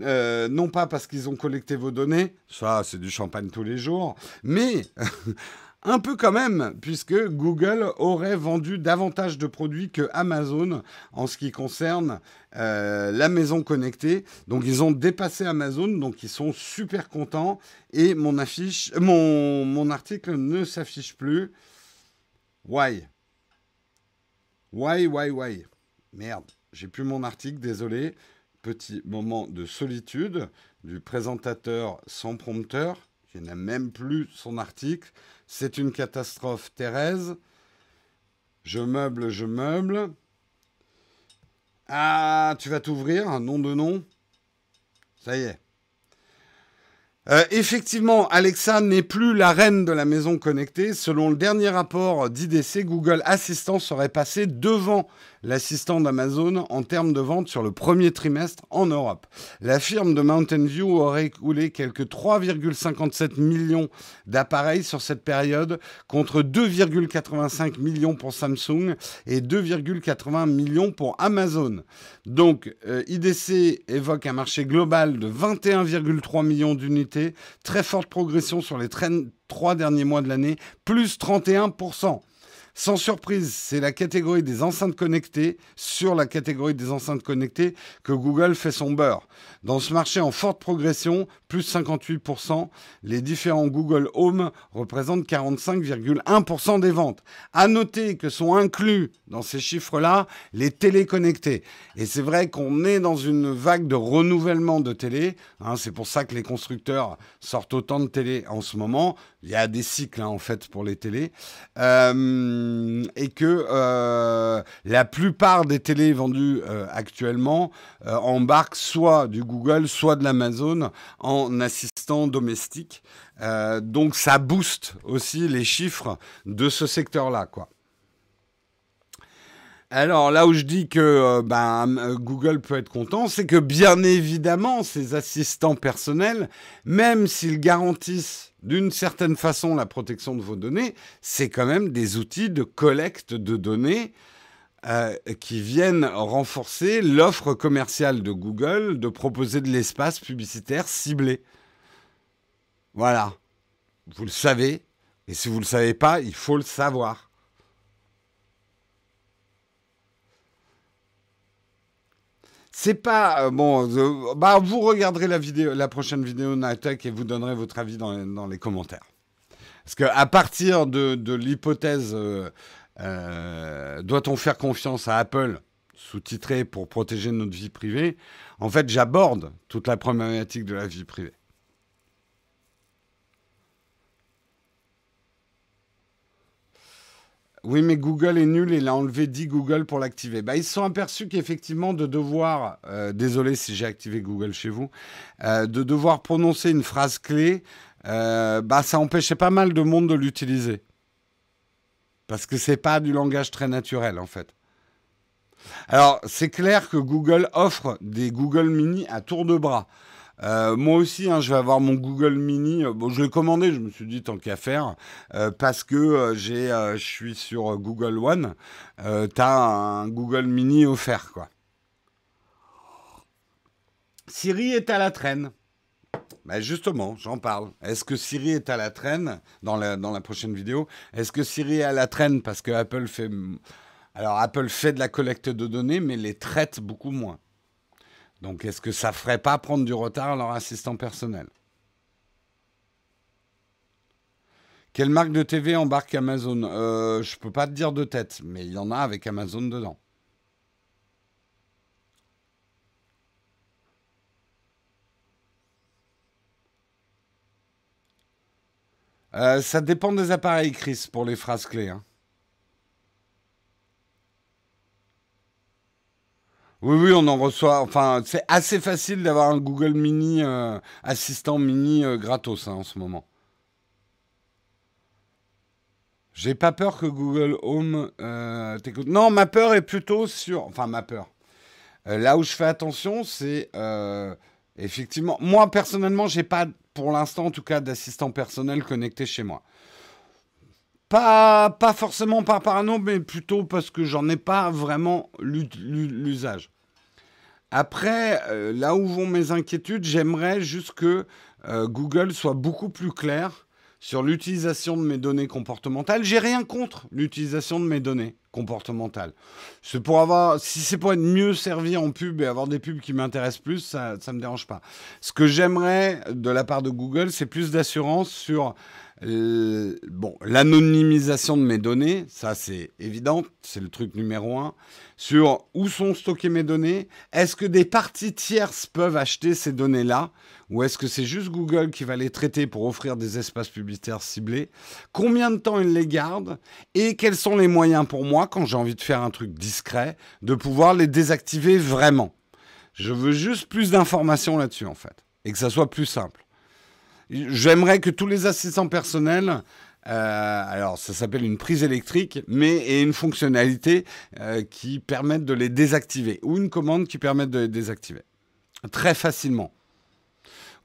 Euh, non pas parce qu'ils ont collecté vos données, ça c'est du champagne tous les jours, mais <laughs> un peu quand même, puisque Google aurait vendu davantage de produits que Amazon en ce qui concerne euh, la maison connectée. Donc ils ont dépassé Amazon, donc ils sont super contents. Et mon, mon article ne s'affiche plus. Why? Why, why, why? Merde, j'ai plus mon article, désolé. Petit moment de solitude du présentateur sans prompteur, qui n'a même plus son article. C'est une catastrophe, Thérèse. Je meuble, je meuble. Ah, tu vas t'ouvrir, nom de nom. Ça y est. Euh, effectivement, Alexa n'est plus la reine de la maison connectée. Selon le dernier rapport d'IDC, Google Assistant serait passé devant l'assistant d'Amazon en termes de vente sur le premier trimestre en Europe. La firme de Mountain View aurait écoulé quelques 3,57 millions d'appareils sur cette période contre 2,85 millions pour Samsung et 2,80 millions pour Amazon. Donc euh, IDC évoque un marché global de 21,3 millions d'unités, très forte progression sur les trois derniers mois de l'année, plus 31%. Sans surprise, c'est la catégorie des enceintes connectées, sur la catégorie des enceintes connectées, que Google fait son beurre. Dans ce marché en forte progression, plus 58%, les différents Google Home représentent 45,1% des ventes. À noter que sont inclus dans ces chiffres-là les téléconnectés. Et c'est vrai qu'on est dans une vague de renouvellement de télé. Hein, c'est pour ça que les constructeurs sortent autant de télé en ce moment. Il y a des cycles hein, en fait pour les télés. Euh, et que euh, la plupart des télés vendues euh, actuellement embarquent soit du Google, soit de l'Amazon en assistant domestique. donc ça booste aussi les chiffres de ce secteur-là. Alors là où je dis que euh, ben, euh, Google peut être content, c'est que bien évidemment, ces assistants personnels, même s'ils garantissent d'une certaine façon la protection de vos données, c'est quand même des outils de collecte de données euh, qui viennent renforcer l'offre commerciale de Google de proposer de l'espace publicitaire ciblé. Voilà. Vous le savez. Et si vous ne le savez pas, il faut le savoir. C'est pas euh, bon. Euh, bah, vous regarderez la vidéo, la prochaine vidéo Nighttech et vous donnerez votre avis dans, les commentaires. Parce que à partir de, l'hypothèse, doit-on faire confiance à Apple, sous-titré pour protéger notre vie privée? En fait, j'aborde toute la problématique de la vie privée. Oui, mais Google est nul et il a enlevé 10 Google pour l'activer. Bah, ils se sont aperçus qu'effectivement, de devoir, euh, désolé si j'ai activé Google chez vous, euh, de devoir prononcer une phrase clé, euh, bah, ça empêchait pas mal de monde de l'utiliser. Parce que c'est pas du langage très naturel, en fait. Alors, c'est clair que Google offre des Google Mini à tour de bras. Euh, moi aussi, hein, je vais avoir mon Google Mini. Euh, bon, je l'ai commandé, je me suis dit tant qu'à faire, euh, parce que j'ai, je suis sur Google One. tu as un Google Mini offert, quoi. Siri est à la traîne. Ben justement, j'en parle. Est-ce que Siri est à la traîne dans la, prochaine vidéo? Est-ce que Siri est à la traîne? Parce que Apple fait... Alors Apple fait de la collecte de données, mais les traite beaucoup moins. Donc, est-ce que ça ferait pas prendre du retard à leur assistant personnel? Quelle marque de TV embarque Amazon? Euh, Je ne peux pas te dire de tête, mais il y en a avec Amazon dedans. Euh, ça dépend des appareils, Chris, pour les phrases clés. Hein. Oui, oui, on en reçoit. Enfin, c'est assez facile d'avoir un Google Mini euh, assistant mini euh, gratos hein, en ce moment. J'ai pas peur que Google Home t'écoute. Non, ma peur est plutôt sur. Enfin, ma peur. là où je fais attention, c'est effectivement. Moi, personnellement, j'ai pas pour l'instant en tout cas, d'assistant personnel connecté chez moi. Pas, pas forcément par parano, mais plutôt parce que j'en ai pas vraiment l'usage. Après, euh, là où vont mes inquiétudes, j'aimerais juste que euh, Google soit beaucoup plus clair sur l'utilisation de mes données comportementales. J'ai rien contre l'utilisation de mes données comportementales. C'est pour avoir, si c'est pour être mieux servi en pub et avoir des pubs qui m'intéressent plus, ça ne me dérange pas. Ce que j'aimerais de la part de Google, c'est plus d'assurance sur euh, bon, l'anonymisation de mes données, ça c'est évident, c'est le truc numéro un. Sur où sont stockées mes données, est-ce que des parties tierces peuvent acheter ces données-là ou est-ce que c'est juste Google qui va les traiter pour offrir des espaces publicitaires ciblés? Combien de temps ils les gardent? Et quels sont les moyens pour moi, quand j'ai envie de faire un truc discret, de pouvoir les désactiver vraiment? Je veux juste plus d'informations là-dessus en fait, et que ça soit plus simple. J'aimerais que tous les assistants personnels, euh, alors ça s'appelle une prise électrique, mais et une fonctionnalité euh, qui permette de les désactiver, ou une commande qui permette de les désactiver très facilement.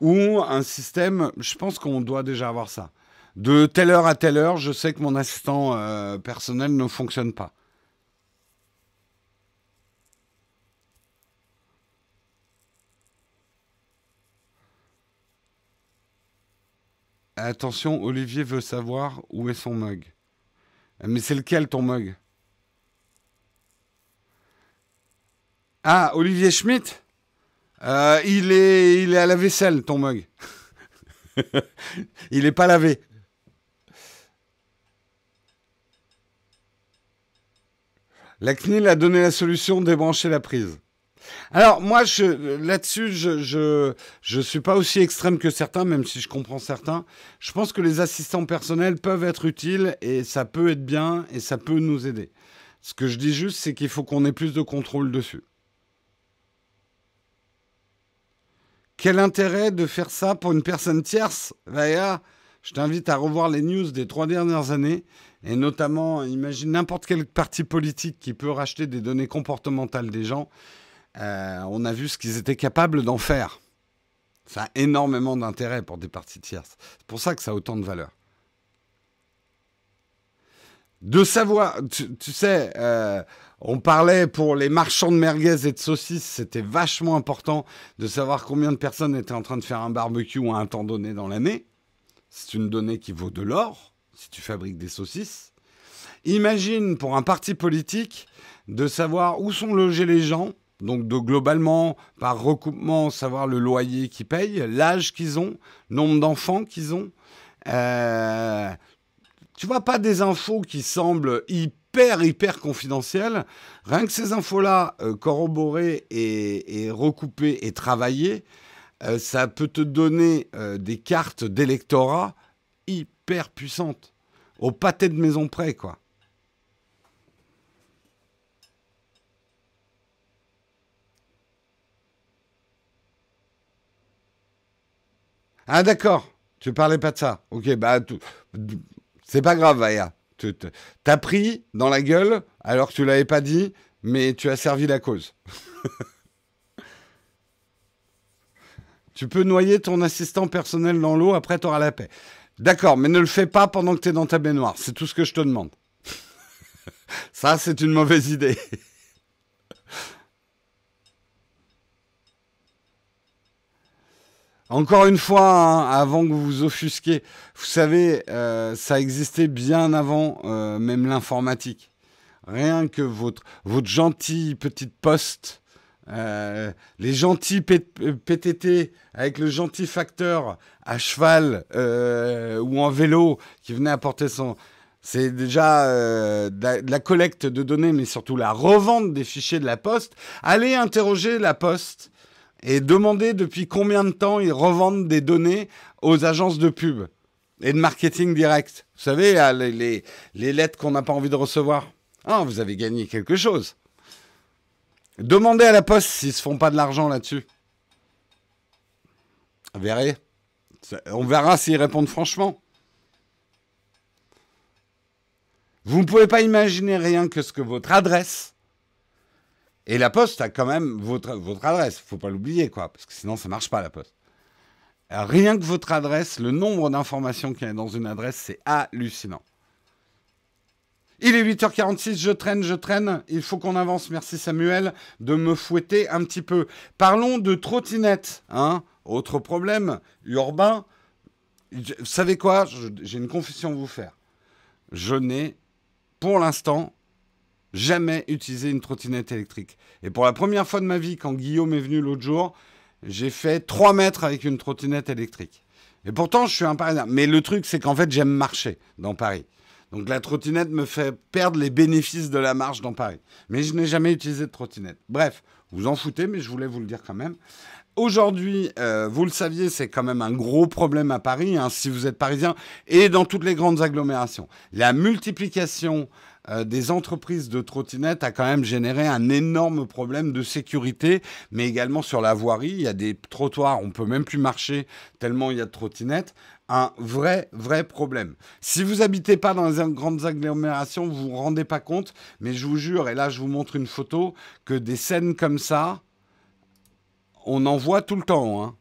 Ou un système, je pense qu'on doit déjà avoir ça. De telle heure à telle heure, je sais que mon assistant euh, personnel ne fonctionne pas. Attention, Olivier veut savoir où est son mug. Mais c'est lequel ton mug? Ah, Olivier Schmitt? Euh, il, est, il est à la vaisselle, ton mug. <laughs> il n'est pas lavé. La CNIL a donné la solution débrancher la prise. Alors moi, là-dessus, je ne suis pas aussi extrême que certains, même si je comprends certains. Je pense que les assistants personnels peuvent être utiles et ça peut être bien et ça peut nous aider. Ce que je dis juste, c'est qu'il faut qu'on ait plus de contrôle dessus. Quel intérêt de faire ça pour une personne tierce je t'invite à revoir les news des trois dernières années et notamment, imagine n'importe quel parti politique qui peut racheter des données comportementales des gens euh, on a vu ce qu'ils étaient capables d'en faire. Ça a énormément d'intérêt pour des parties tierces. C'est pour ça que ça a autant de valeur. De savoir, tu, sais, euh, on parlait pour les marchands de merguez et de saucisses, c'était vachement important de savoir combien de personnes étaient en train de faire un barbecue à un temps donné dans l'année. C'est une donnée qui vaut de l'or si tu fabriques des saucisses. Imagine pour un parti politique de savoir où sont logés les gens donc de globalement, par recoupement, savoir le loyer qu'ils payent, l'âge qu'ils ont, nombre d'enfants qu'ils ont. Euh, tu vois, pas des infos qui semblent hyper, hyper confidentielles. Rien que ces infos-là, euh, corroborées et, recoupées et travaillées, euh, ça peut te donner des cartes d'électorat hyper puissantes. Au pâté de maison près, quoi. Ah d'accord, tu parlais pas de ça. Ok, bah c'est pas grave, Vaya. T'as pris dans la gueule alors que tu l'avais pas dit, mais tu as servi la cause. <laughs> tu peux noyer ton assistant personnel dans l'eau, après tu auras la paix. D'accord, mais ne le fais pas pendant que tu es dans ta baignoire. C'est tout ce que je te demande. <laughs> Ça, c'est une mauvaise idée. Encore une fois, hein, avant que vous vous offusquiez, vous savez, euh, ça existait bien avant euh, même l'informatique. Rien que votre, votre gentille petite poste, euh, les gentils PTT avec le gentil facteur à cheval ou en vélo qui venait apporter son... C'est déjà la, collecte de données, mais surtout la revente des fichiers de la poste. Allez interroger la poste et demander depuis combien de temps ils revendent des données aux agences de pub et de marketing direct. Vous savez, les, les, lettres qu'on n'a pas envie de recevoir. Ah, vous avez gagné quelque chose. Demandez à la poste s'ils se font pas de l'argent là-dessus. Verrez. On verra s'ils répondent franchement. Vous ne pouvez pas imaginer rien que ce que votre adresse. Et la poste a quand même votre, votre adresse. Il faut pas l'oublier, quoi. Parce que sinon, ça marche pas, la poste. rien que votre adresse, le nombre d'informations qu'il y a dans une adresse, c'est hallucinant. Il est 8h46, je traîne, je traîne. Il faut qu'on avance. Merci Samuel de me fouetter un petit peu. Parlons de trottinette. Hein Autre problème urbain. Vous savez quoi? J'ai une confession à vous faire. Je n'ai, pour l'instant, jamais utilisé une trottinette électrique. Et pour la première fois de ma vie, quand Guillaume est venu l'autre jour, j'ai fait 3 mètres avec une trottinette électrique. Et pourtant, je suis un Parisien. Mais le truc, c'est qu'en fait, j'aime marcher dans Paris. Donc la trottinette me fait perdre les bénéfices de la marche dans Paris. Mais je n'ai jamais utilisé de trottinette. Bref, vous en foutez, mais je voulais vous le dire quand même. Aujourd'hui, euh, vous le saviez, c'est quand même un gros problème à Paris, hein, si vous êtes parisien, et dans toutes les grandes agglomérations. La multiplication euh, des entreprises de trottinettes a quand même généré un énorme problème de sécurité, mais également sur la voirie. Il y a des trottoirs, on peut même plus marcher tellement il y a de trottinettes un vrai, vrai problème. Si vous habitez pas dans les grandes agglomérations, vous vous rendez pas compte, mais je vous jure, et là je vous montre une photo, que des scènes comme ça, on en voit tout le temps. Hein.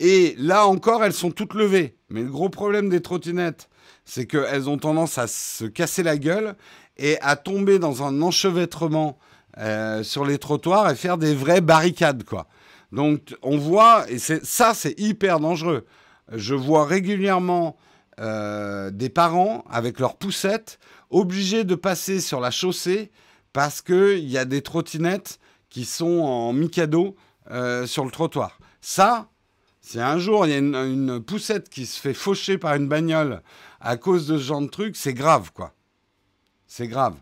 Et là encore, elles sont toutes levées. Mais le gros problème des trottinettes, c'est qu'elles ont tendance à se casser la gueule et à tomber dans un enchevêtrement euh, sur les trottoirs et faire des vraies barricades, quoi. Donc on voit, et ça c'est hyper dangereux je vois régulièrement euh, des parents avec leurs poussettes obligés de passer sur la chaussée parce qu'il y a des trottinettes qui sont en mikado euh, sur le trottoir. Ça, si un jour il y a une, poussette qui se fait faucher par une bagnole à cause de ce genre de truc, c'est grave, quoi. C'est grave.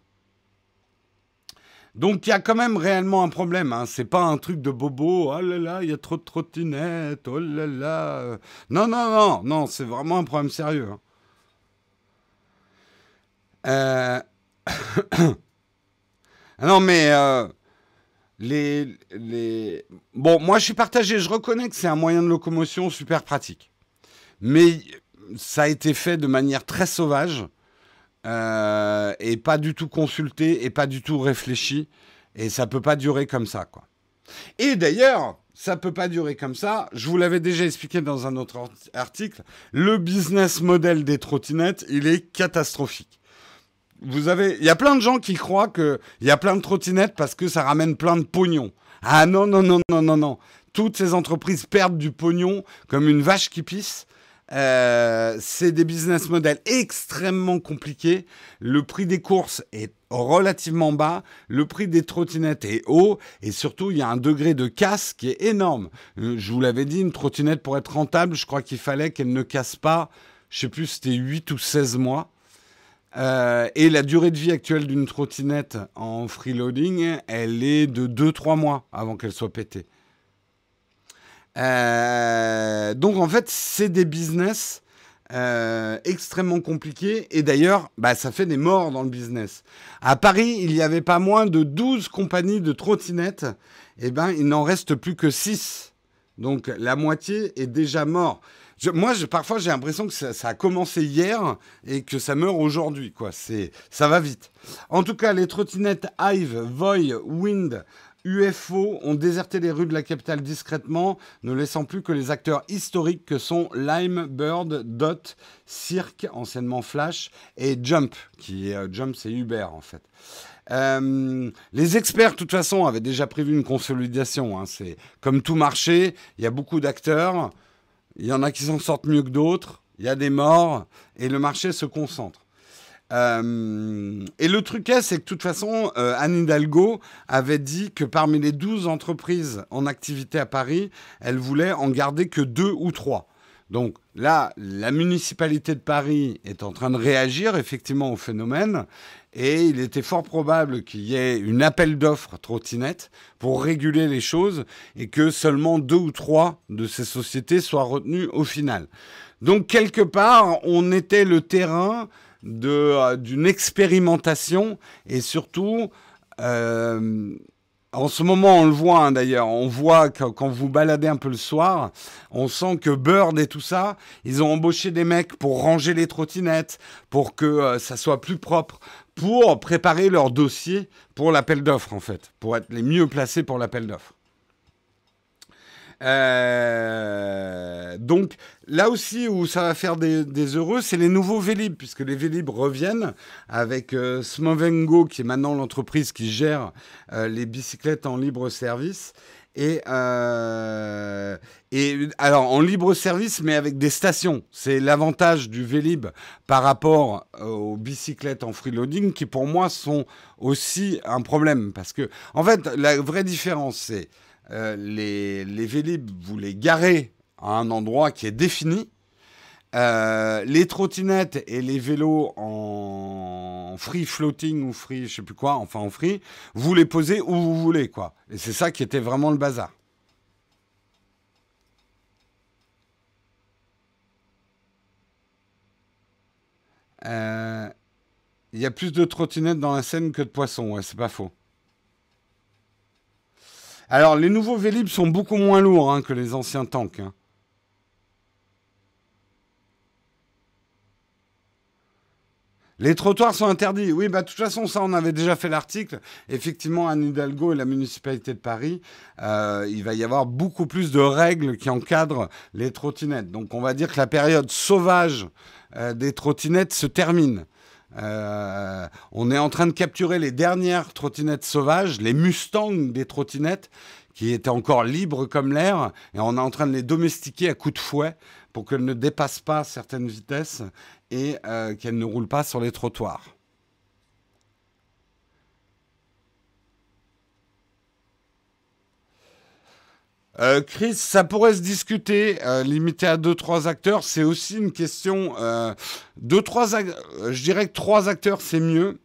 Donc il y a quand même réellement un problème. Hein. C'est pas un truc de bobo. Oh là là, il y a trop de trottinettes. Oh là là. Non, non, non, non, c'est vraiment un problème sérieux. Hein. Euh... <coughs> non, mais euh, les, les. Bon, moi je suis partagé. Je reconnais que c'est un moyen de locomotion super pratique. Mais ça a été fait de manière très sauvage. Euh, et pas du tout consulté et pas du tout réfléchi. Et ça peut pas durer comme ça, quoi. Et d'ailleurs, ça peut pas durer comme ça. Je vous l'avais déjà expliqué dans un autre article. Le business model des trottinettes, il est catastrophique. Vous avez, il y a plein de gens qui croient que il y a plein de trottinettes parce que ça ramène plein de pognon. Ah non non non non non non. Toutes ces entreprises perdent du pognon comme une vache qui pisse euh, c'est des business models extrêmement compliqués. Le prix des courses est relativement bas, le prix des trottinettes est haut, et surtout, il y a un degré de casse qui est énorme. Euh, je vous l'avais dit, une trottinette, pour être rentable, je crois qu'il fallait qu'elle ne casse pas, je sais plus, c'était 8 ou 16 mois. Euh, et la durée de vie actuelle d'une trottinette en freeloading, elle est de 2-3 mois avant qu'elle soit pétée. Euh, donc en fait, c'est des business euh, extrêmement compliqués. Et d'ailleurs, bah, ça fait des morts dans le business. À Paris, il n'y avait pas moins de 12 compagnies de trottinettes. Et eh ben, il n'en reste plus que 6. Donc la moitié est déjà mort. Moi, parfois, j'ai l'impression que ça, a commencé hier et que ça meurt aujourd'hui. Ça va vite. En tout cas, les trottinettes Hive, Voy, Wind, UFO ont déserté les rues de la capitale discrètement, ne laissant plus que les acteurs historiques que sont Lime, Bird, Dot, Cirque, anciennement Flash, et Jump, qui est euh, Jump, c'est Uber en fait. Euh, les experts, de toute façon, avaient déjà prévu une consolidation. Hein. C'est comme tout marché, il y a beaucoup d'acteurs, il y en a qui s'en sortent mieux que d'autres, il y a des morts, et le marché se concentre. Euh, et le truc est, c'est que de toute façon, euh, Anne Hidalgo avait dit que parmi les 12 entreprises en activité à Paris, elle voulait en garder que deux ou trois. Donc là, la municipalité de Paris est en train de réagir effectivement au phénomène et il était fort probable qu'il y ait une appel d'offres trottinette pour réguler les choses et que seulement deux ou trois de ces sociétés soient retenues au final. Donc quelque part, on était le terrain euh, d'une expérimentation et surtout euh, En ce moment, on le voit hein, d'ailleurs. On voit que quand vous baladez un peu le soir, on sent que Bird et tout ça, ils ont embauché des mecs pour ranger les trottinettes, pour que euh, ça soit plus propre, pour préparer leur dossier pour l'appel d'offres en fait, pour être les mieux placés pour l'appel d'offres. Euh, donc là aussi où ça va faire des, heureux, c'est les nouveaux Vélib, puisque les Vélib reviennent avec euh, Smovengo, qui est maintenant l'entreprise qui gère euh, les bicyclettes en libre service. Et, et alors en libre service, mais avec des stations. C'est l'avantage du Vélib par rapport aux bicyclettes en freeloading qui pour moi sont aussi un problème. Parce que en fait, la vraie différence, c'est euh, les, les Vélib, vous les garez à un endroit qui est défini. Euh, les trottinettes et les vélos en free floating ou free, je sais plus quoi, enfin en free, vous les posez où vous voulez, quoi. Et c'est ça qui était vraiment le bazar. Euh, il y a plus de trottinettes dans la scène que de poissons, ouais, c'est pas faux. Alors, les nouveaux Vélib sont beaucoup moins lourds hein, que les anciens tanks. Hein. Les trottoirs sont interdits. Oui, bah, de toute façon, ça, on avait déjà fait l'article. Effectivement, à Hidalgo et la municipalité de Paris, euh, il va y avoir beaucoup plus de règles qui encadrent les trottinettes. Donc, on va dire que la période sauvage euh, des trottinettes se termine. Euh, on est en train de capturer les dernières trottinettes sauvages, les Mustangs des trottinettes, qui étaient encore libres comme l'air, et on est en train de les domestiquer à coups de fouet pour qu'elles ne dépassent pas certaines vitesses et euh, qu'elles ne roulent pas sur les trottoirs. Euh, Chris, ça pourrait se discuter, euh, limité à deux trois acteurs, c'est aussi une question. Euh, deux trois, je dirais que trois acteurs c'est mieux.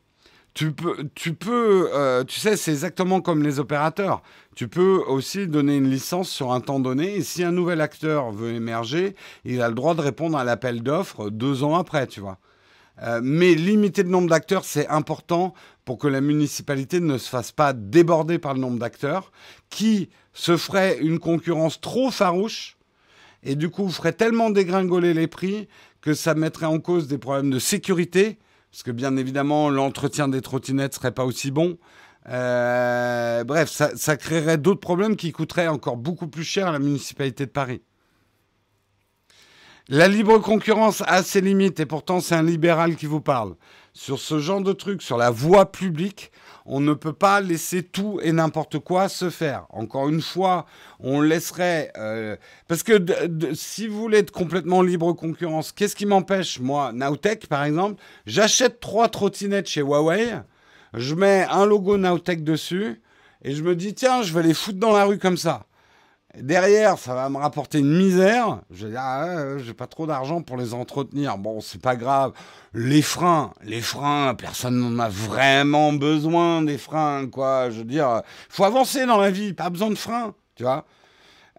Tu peux, tu peux, tu sais, c'est exactement comme les opérateurs. Tu peux aussi donner une licence sur un temps donné, et si un nouvel acteur veut émerger, il a le droit de répondre à l'appel d'offres deux ans après, tu vois. mais limiter le nombre d'acteurs, c'est important pour que la municipalité ne se fasse pas déborder par le nombre d'acteurs qui se ferait une concurrence trop farouche et du coup ferait tellement dégringoler les prix que ça mettrait en cause des problèmes de sécurité, parce que bien évidemment l'entretien des trottinettes serait pas aussi bon. Euh, bref, ça, créerait d'autres problèmes qui coûteraient encore beaucoup plus cher à la municipalité de Paris. La libre concurrence a ses limites et pourtant c'est un libéral qui vous parle. Sur ce genre de truc, sur la voie publique, on ne peut pas laisser tout et n'importe quoi se faire. Encore une fois, on laisserait... Euh, parce que si vous voulez être complètement libre concurrence, qu'est-ce qui m'empêche Moi, Nowtech, par exemple, j'achète trois trottinettes chez Huawei, je mets un logo Nowtech dessus, et je me dis, tiens, je vais les foutre dans la rue comme ça. Derrière, ça va me rapporter une misère. Je dire, ah, j'ai pas trop d'argent pour les entretenir. Bon, c'est pas grave. Les freins, les freins, personne n'en a vraiment besoin des freins, quoi. Je veux dire, faut avancer dans la vie, pas besoin de freins, tu vois.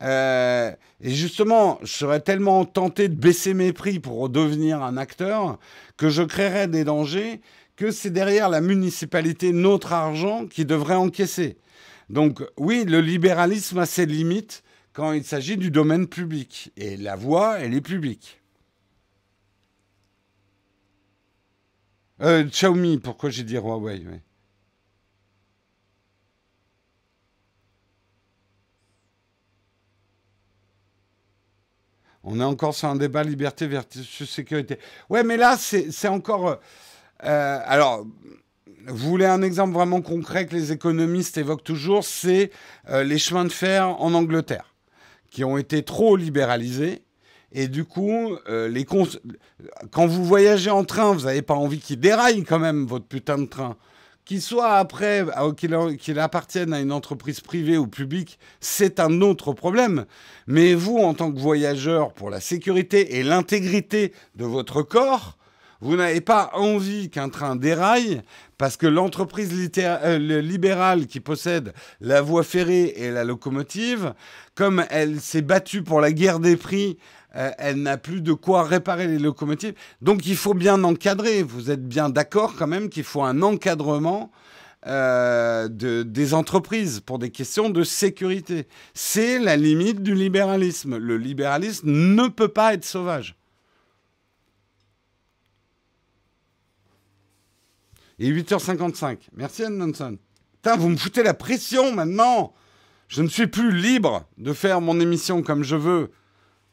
Euh, et justement, je serais tellement tenté de baisser mes prix pour redevenir un acteur que je créerais des dangers que c'est derrière la municipalité notre argent qui devrait encaisser. Donc oui, le libéralisme a ses limites, quand il s'agit du domaine public. Et la voix, elle est publique. Euh, Xiaomi, pourquoi j'ai dit Huawei On est encore sur un débat liberté versus sécurité. Ouais, mais là, c'est encore. Euh, alors, vous voulez un exemple vraiment concret que les économistes évoquent toujours C'est euh, les chemins de fer en Angleterre qui ont été trop libéralisés. Et du coup, euh, les quand vous voyagez en train, vous n'avez pas envie qu'il déraille quand même votre putain de train. Qu'il soit après, qu'il appartienne à une entreprise privée ou publique, c'est un autre problème. Mais vous, en tant que voyageur, pour la sécurité et l'intégrité de votre corps, vous n'avez pas envie qu'un train déraille parce que l'entreprise euh, libérale qui possède la voie ferrée et la locomotive, comme elle s'est battue pour la guerre des prix, euh, elle n'a plus de quoi réparer les locomotives. Donc il faut bien encadrer. Vous êtes bien d'accord quand même qu'il faut un encadrement euh, de, des entreprises pour des questions de sécurité. C'est la limite du libéralisme. Le libéralisme ne peut pas être sauvage. Et 8h55. Merci Anne Nanson. Putain, vous me foutez la pression maintenant. Je ne suis plus libre de faire mon émission comme je veux.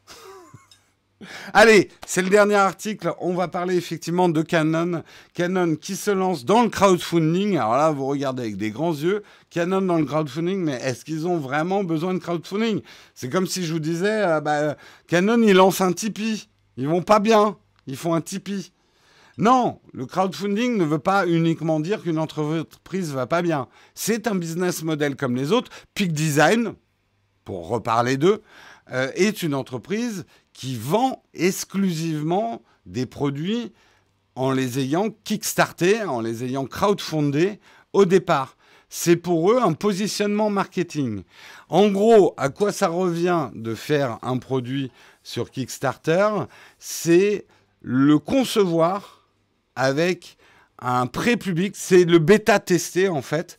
<laughs> Allez, c'est le dernier article. On va parler effectivement de Canon. Canon qui se lance dans le crowdfunding. Alors là, vous regardez avec des grands yeux. Canon dans le crowdfunding, mais est-ce qu'ils ont vraiment besoin de crowdfunding? C'est comme si je vous disais, euh, bah, Canon, ils lancent un Tipeee. Ils vont pas bien. Ils font un Tipeee. Non, le crowdfunding ne veut pas uniquement dire qu'une entreprise va pas bien. C'est un business model comme les autres. Peak Design, pour reparler d'eux, euh, est une entreprise qui vend exclusivement des produits en les ayant kickstartés, en les ayant crowdfundés au départ. C'est pour eux un positionnement marketing. En gros, à quoi ça revient de faire un produit sur Kickstarter? C'est le concevoir avec un pré-public, c'est le bêta testé en fait,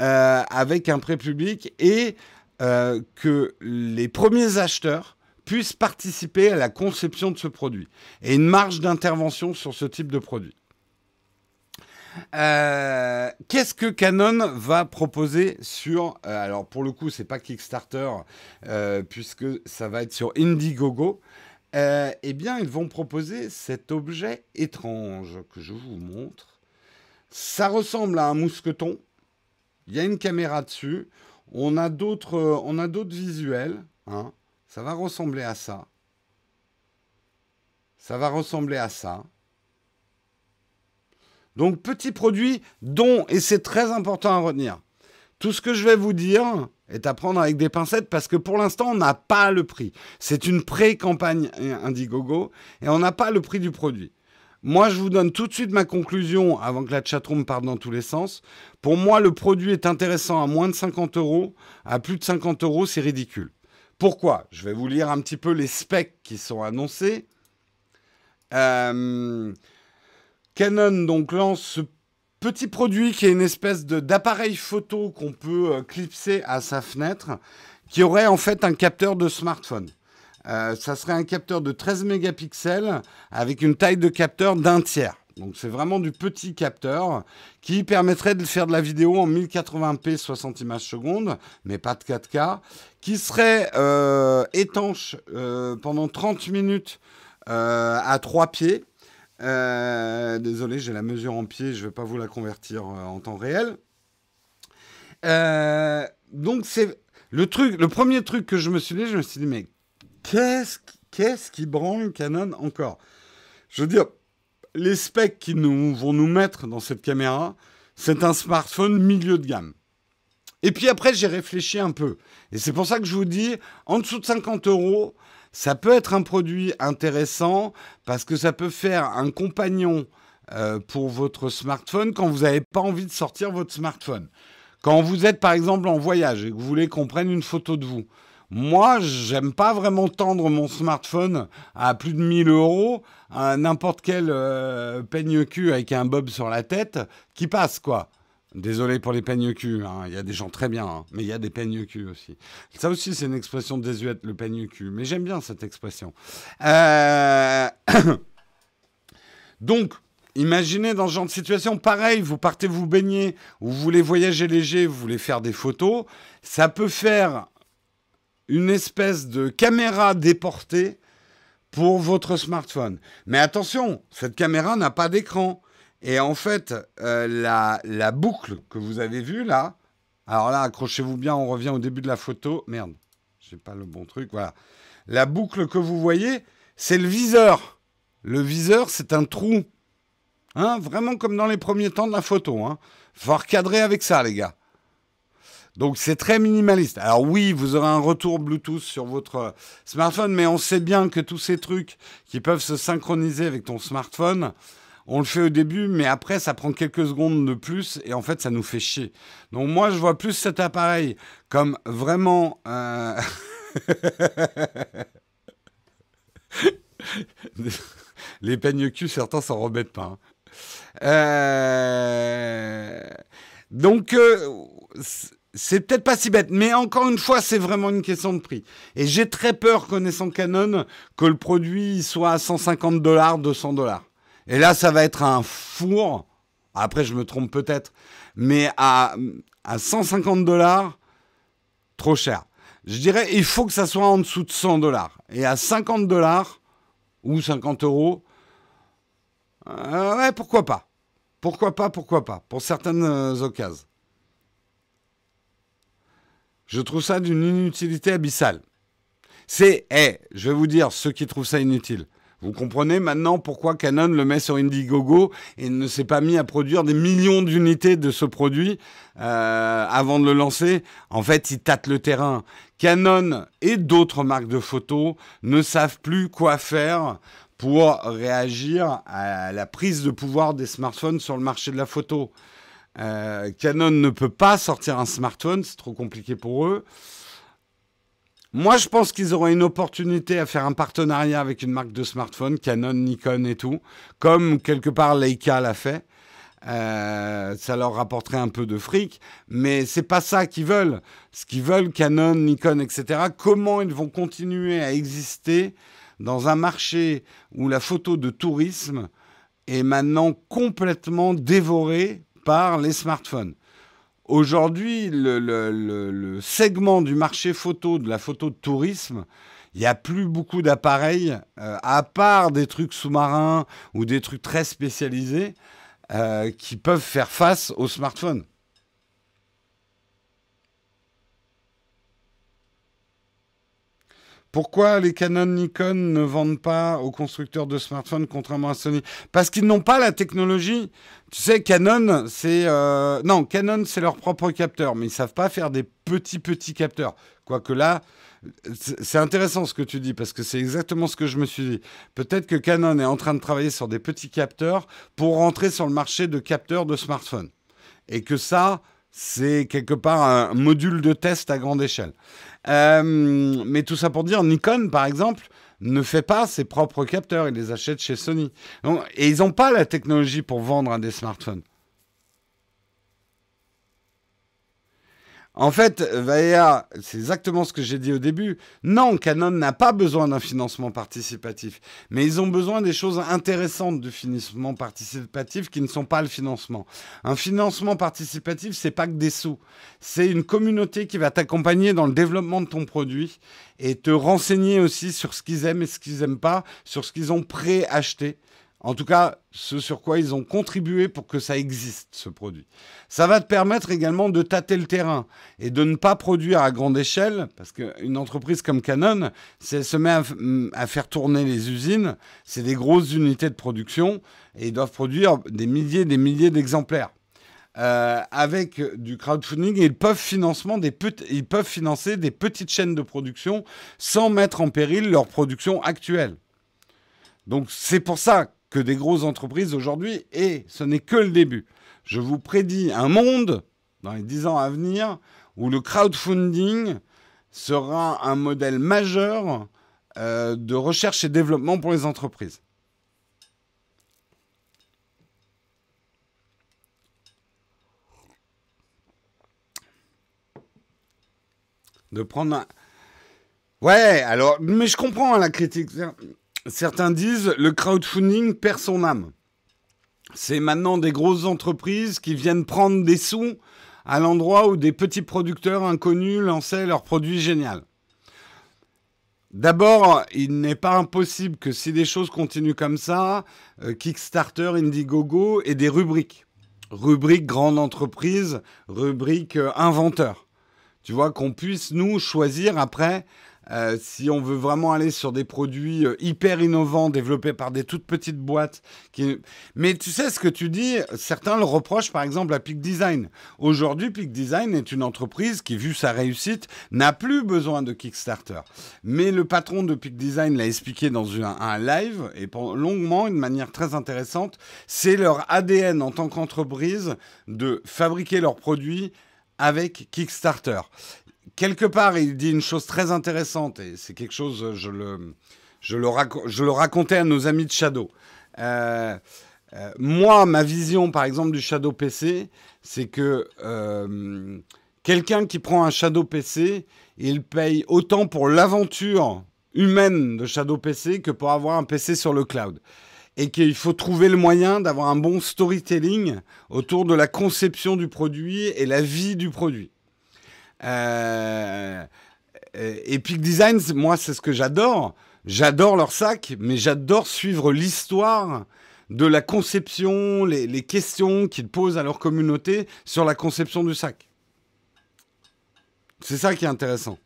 euh, avec un pré-public et euh, que les premiers acheteurs puissent participer à la conception de ce produit. Et une marge d'intervention sur ce type de produit. Euh, qu'est-ce que Canon va proposer sur alors pour le coup c'est pas Kickstarter puisque ça va être sur Indiegogo eh bien ils vont proposer cet objet étrange que je vous montre ça ressemble à un mousqueton il y a une caméra dessus on a d'autres on a d'autres visuels hein. Ça va ressembler à ça. Ça va ressembler à ça. Donc petit produit dont, et c'est très important à retenir, tout ce que je vais vous dire est à prendre avec des pincettes parce que pour l'instant on n'a pas le prix. C'est une pré-campagne Indiegogo et on n'a pas le prix du produit. Moi, je vous donne tout de suite ma conclusion avant que la chatroom parte dans tous les sens. Pour moi, le produit est intéressant à moins de 50 euros. À plus de 50 euros, c'est ridicule. Pourquoi? Je vais vous lire un petit peu les specs qui sont annoncés. Euh, Canon donc lance ce petit produit qui est une espèce d'appareil photo qu'on peut euh, clipser à sa fenêtre, qui aurait en fait un capteur de smartphone. Euh, ça serait un capteur de 13 mégapixels avec une taille de capteur d'un tiers. Donc c'est vraiment du petit capteur qui permettrait de faire de la vidéo en 1080p 60 images secondes, mais pas de 4K, qui serait euh, étanche euh, pendant 30 minutes à 3 pieds. Désolé, j'ai la mesure en pieds, je ne vais pas vous la convertir en temps réel. donc c'est le le premier truc que je me suis dit, je me suis dit mais qu'est-ce qu'est-ce qui branle Canon encore? Je veux dire, les specs qu'ils nous, vont nous mettre dans cette caméra, c'est un smartphone milieu de gamme. Et puis après, j'ai réfléchi un peu. Et c'est pour ça que je vous dis, en dessous de 50 euros, ça peut être un produit intéressant parce que ça peut faire un compagnon euh, pour votre smartphone quand vous n'avez pas envie de sortir votre smartphone. Quand vous êtes par exemple en voyage et que vous voulez qu'on prenne une photo de vous. Moi, j'aime pas vraiment tendre mon smartphone à plus de 1000 euros à n'importe quel euh, peigne cul avec un bob sur la tête qui passe, quoi. Désolé pour les peignes cul, hein. il y a des gens très bien, hein. mais il y a des peignes cul aussi. Ça aussi, c'est une expression désuète, le peigne cul, mais j'aime bien cette expression. Euh, <coughs> donc, imaginez dans ce genre de situation, pareil, vous partez vous baigner, vous voulez voyager léger, vous voulez faire des photos, ça peut faire une espèce de caméra déportée pour votre smartphone. Mais attention, cette caméra n'a pas d'écran. Et en fait, euh, la, boucle que vous avez vue là, alors là, accrochez-vous bien, on revient au début de la photo. Merde, j'ai pas le bon truc, voilà. La boucle que vous voyez, c'est le viseur. Le viseur, c'est un trou. Hein, vraiment comme dans les premiers temps de la photo. Hein. Faut recadrer avec ça, les gars. Donc c'est très minimaliste. Alors oui, vous aurez un retour Bluetooth sur votre smartphone, mais on sait bien que tous ces trucs qui peuvent se synchroniser avec ton smartphone, on le fait au début, mais après ça prend quelques secondes de plus et en fait ça nous fait chier. Donc moi je vois plus cet appareil comme vraiment... Euh, <laughs> Les peignes cul, certains s'en remettent pas. Hein. Euh... Donc, c'est peut-être pas si bête, mais encore une fois, c'est vraiment une question de prix. Et j'ai très peur, connaissant Canon, que le produit soit à 150 dollars, 200 dollars. Et là, ça va être un four. Après, je me trompe peut-être, mais à, à 150 dollars, trop cher. Je dirais, il faut que ça soit en dessous de 100 dollars. Et à 50 dollars ou 50 euros, euh, ouais, pourquoi pas. Pourquoi pas, pourquoi pas, pour certaines euh, occasions. Je trouve ça d'une inutilité abyssale. C'est, eh, je vais vous dire, ceux qui trouvent ça inutile. Vous comprenez maintenant pourquoi Canon le met sur Indiegogo et ne s'est pas mis à produire des millions d'unités de ce produit euh, avant de le lancer? En fait, il tâte le terrain. Canon et d'autres marques de photos ne savent plus quoi faire pour réagir à la prise de pouvoir des smartphones sur le marché de la photo. Euh, Canon ne peut pas sortir un smartphone, c'est trop compliqué pour eux. Moi, je pense qu'ils auraient une opportunité à faire un partenariat avec une marque de smartphone, Canon, Nikon et tout, comme quelque part Leica l'a fait. Euh, ça leur rapporterait un peu de fric, mais c'est pas ça qu'ils veulent. Ce qu'ils veulent, Canon, Nikon, etc. Comment ils vont continuer à exister dans un marché où la photo de tourisme est maintenant complètement dévorée par les smartphones? Aujourd'hui, le, segment du marché photo, de la photo de tourisme, il n'y a plus beaucoup d'appareils, euh, à part des trucs sous-marins ou des trucs très spécialisés, euh, qui peuvent faire face aux smartphones. Pourquoi les Canon Nikon ne vendent pas aux constructeurs de smartphones contrairement à Sony? Parce qu'ils n'ont pas la technologie. Tu sais, Canon, c'est euh, non, Canon, c'est leur propre capteur, mais ils savent pas faire des petits petits capteurs. Quoique là, c'est intéressant ce que tu dis parce que c'est exactement ce que je me suis dit. Peut-être que Canon est en train de travailler sur des petits capteurs pour rentrer sur le marché de capteurs de smartphones et que ça, c'est quelque part un module de test à grande échelle. Euh, mais tout ça pour dire, Nikon, par exemple, ne fait pas ses propres capteurs, il les achète chez Sony. et ils n'ont pas la technologie pour vendre des smartphones. En fait, Vaea, c'est exactement ce que j'ai dit au début. Non, Canon n'a pas besoin d'un financement participatif, mais ils ont besoin des choses intéressantes du financement participatif qui ne sont pas le financement. Un financement participatif, c'est pas que des sous. C'est une communauté qui va t'accompagner dans le développement de ton produit et te renseigner aussi sur ce qu'ils aiment et ce qu'ils n'aiment pas, sur ce qu'ils ont préacheté. En tout cas, ce sur quoi ils ont contribué pour que ça existe, ce produit. Ça va te permettre également de tâter le terrain et de ne pas produire à grande échelle, parce qu'une entreprise comme Canon, si elle se met à, faire tourner les usines, c'est des grosses unités de production et ils doivent produire des milliers et des milliers d'exemplaires. Euh, avec du crowdfunding, ils peuvent, financement des ils peuvent financer des petites chaînes de production sans mettre en péril leur production actuelle. Donc c'est pour ça que des grosses entreprises aujourd'hui, et ce n'est que le début. Je vous prédis un monde, dans les dix ans à venir, où le crowdfunding sera un modèle majeur euh, de recherche et développement pour les entreprises. De prendre un... Ouais, alors, mais je comprends hein, la critique certains disent le crowdfunding perd son âme. C'est maintenant des grosses entreprises qui viennent prendre des sous à l'endroit où des petits producteurs inconnus lançaient leurs produits géniaux. D'abord, il n'est pas impossible que si des choses continuent comme ça, euh, Kickstarter, Indiegogo et des rubriques. Rubrique grande entreprise, rubrique euh, inventeur. Tu vois, qu'on puisse nous choisir après euh, si on veut vraiment aller sur des produits euh, hyper innovants développés par des toutes petites boîtes. Qui... Mais tu sais ce que tu dis, certains le reprochent par exemple à Peak Design. Aujourd'hui, Peak Design est une entreprise qui, vu sa réussite, n'a plus besoin de Kickstarter. Mais le patron de Peak Design l'a expliqué dans un, un live et longuement, de manière très intéressante. C'est leur ADN en tant qu'entreprise de fabriquer leurs produits avec Kickstarter quelque part, il dit une chose très intéressante, et c'est quelque chose, je le, je le, je le racontais à nos amis de Shadow. Euh, Euh, moi, ma vision, par exemple, du Shadow PC, c'est que quelqu'un qui prend un Shadow PC, il paye autant pour l'aventure humaine de Shadow PC que pour avoir un PC sur le cloud. Et qu'il faut trouver le moyen d'avoir un bon storytelling autour de la conception du produit et la vie du produit. Euh, Epic Design, moi, c'est ce que j'adore. J'adore leur sac, mais j'adore suivre l'histoire de la conception, les, questions qu'ils posent à leur communauté sur la conception du sac. C'est ça qui est intéressant.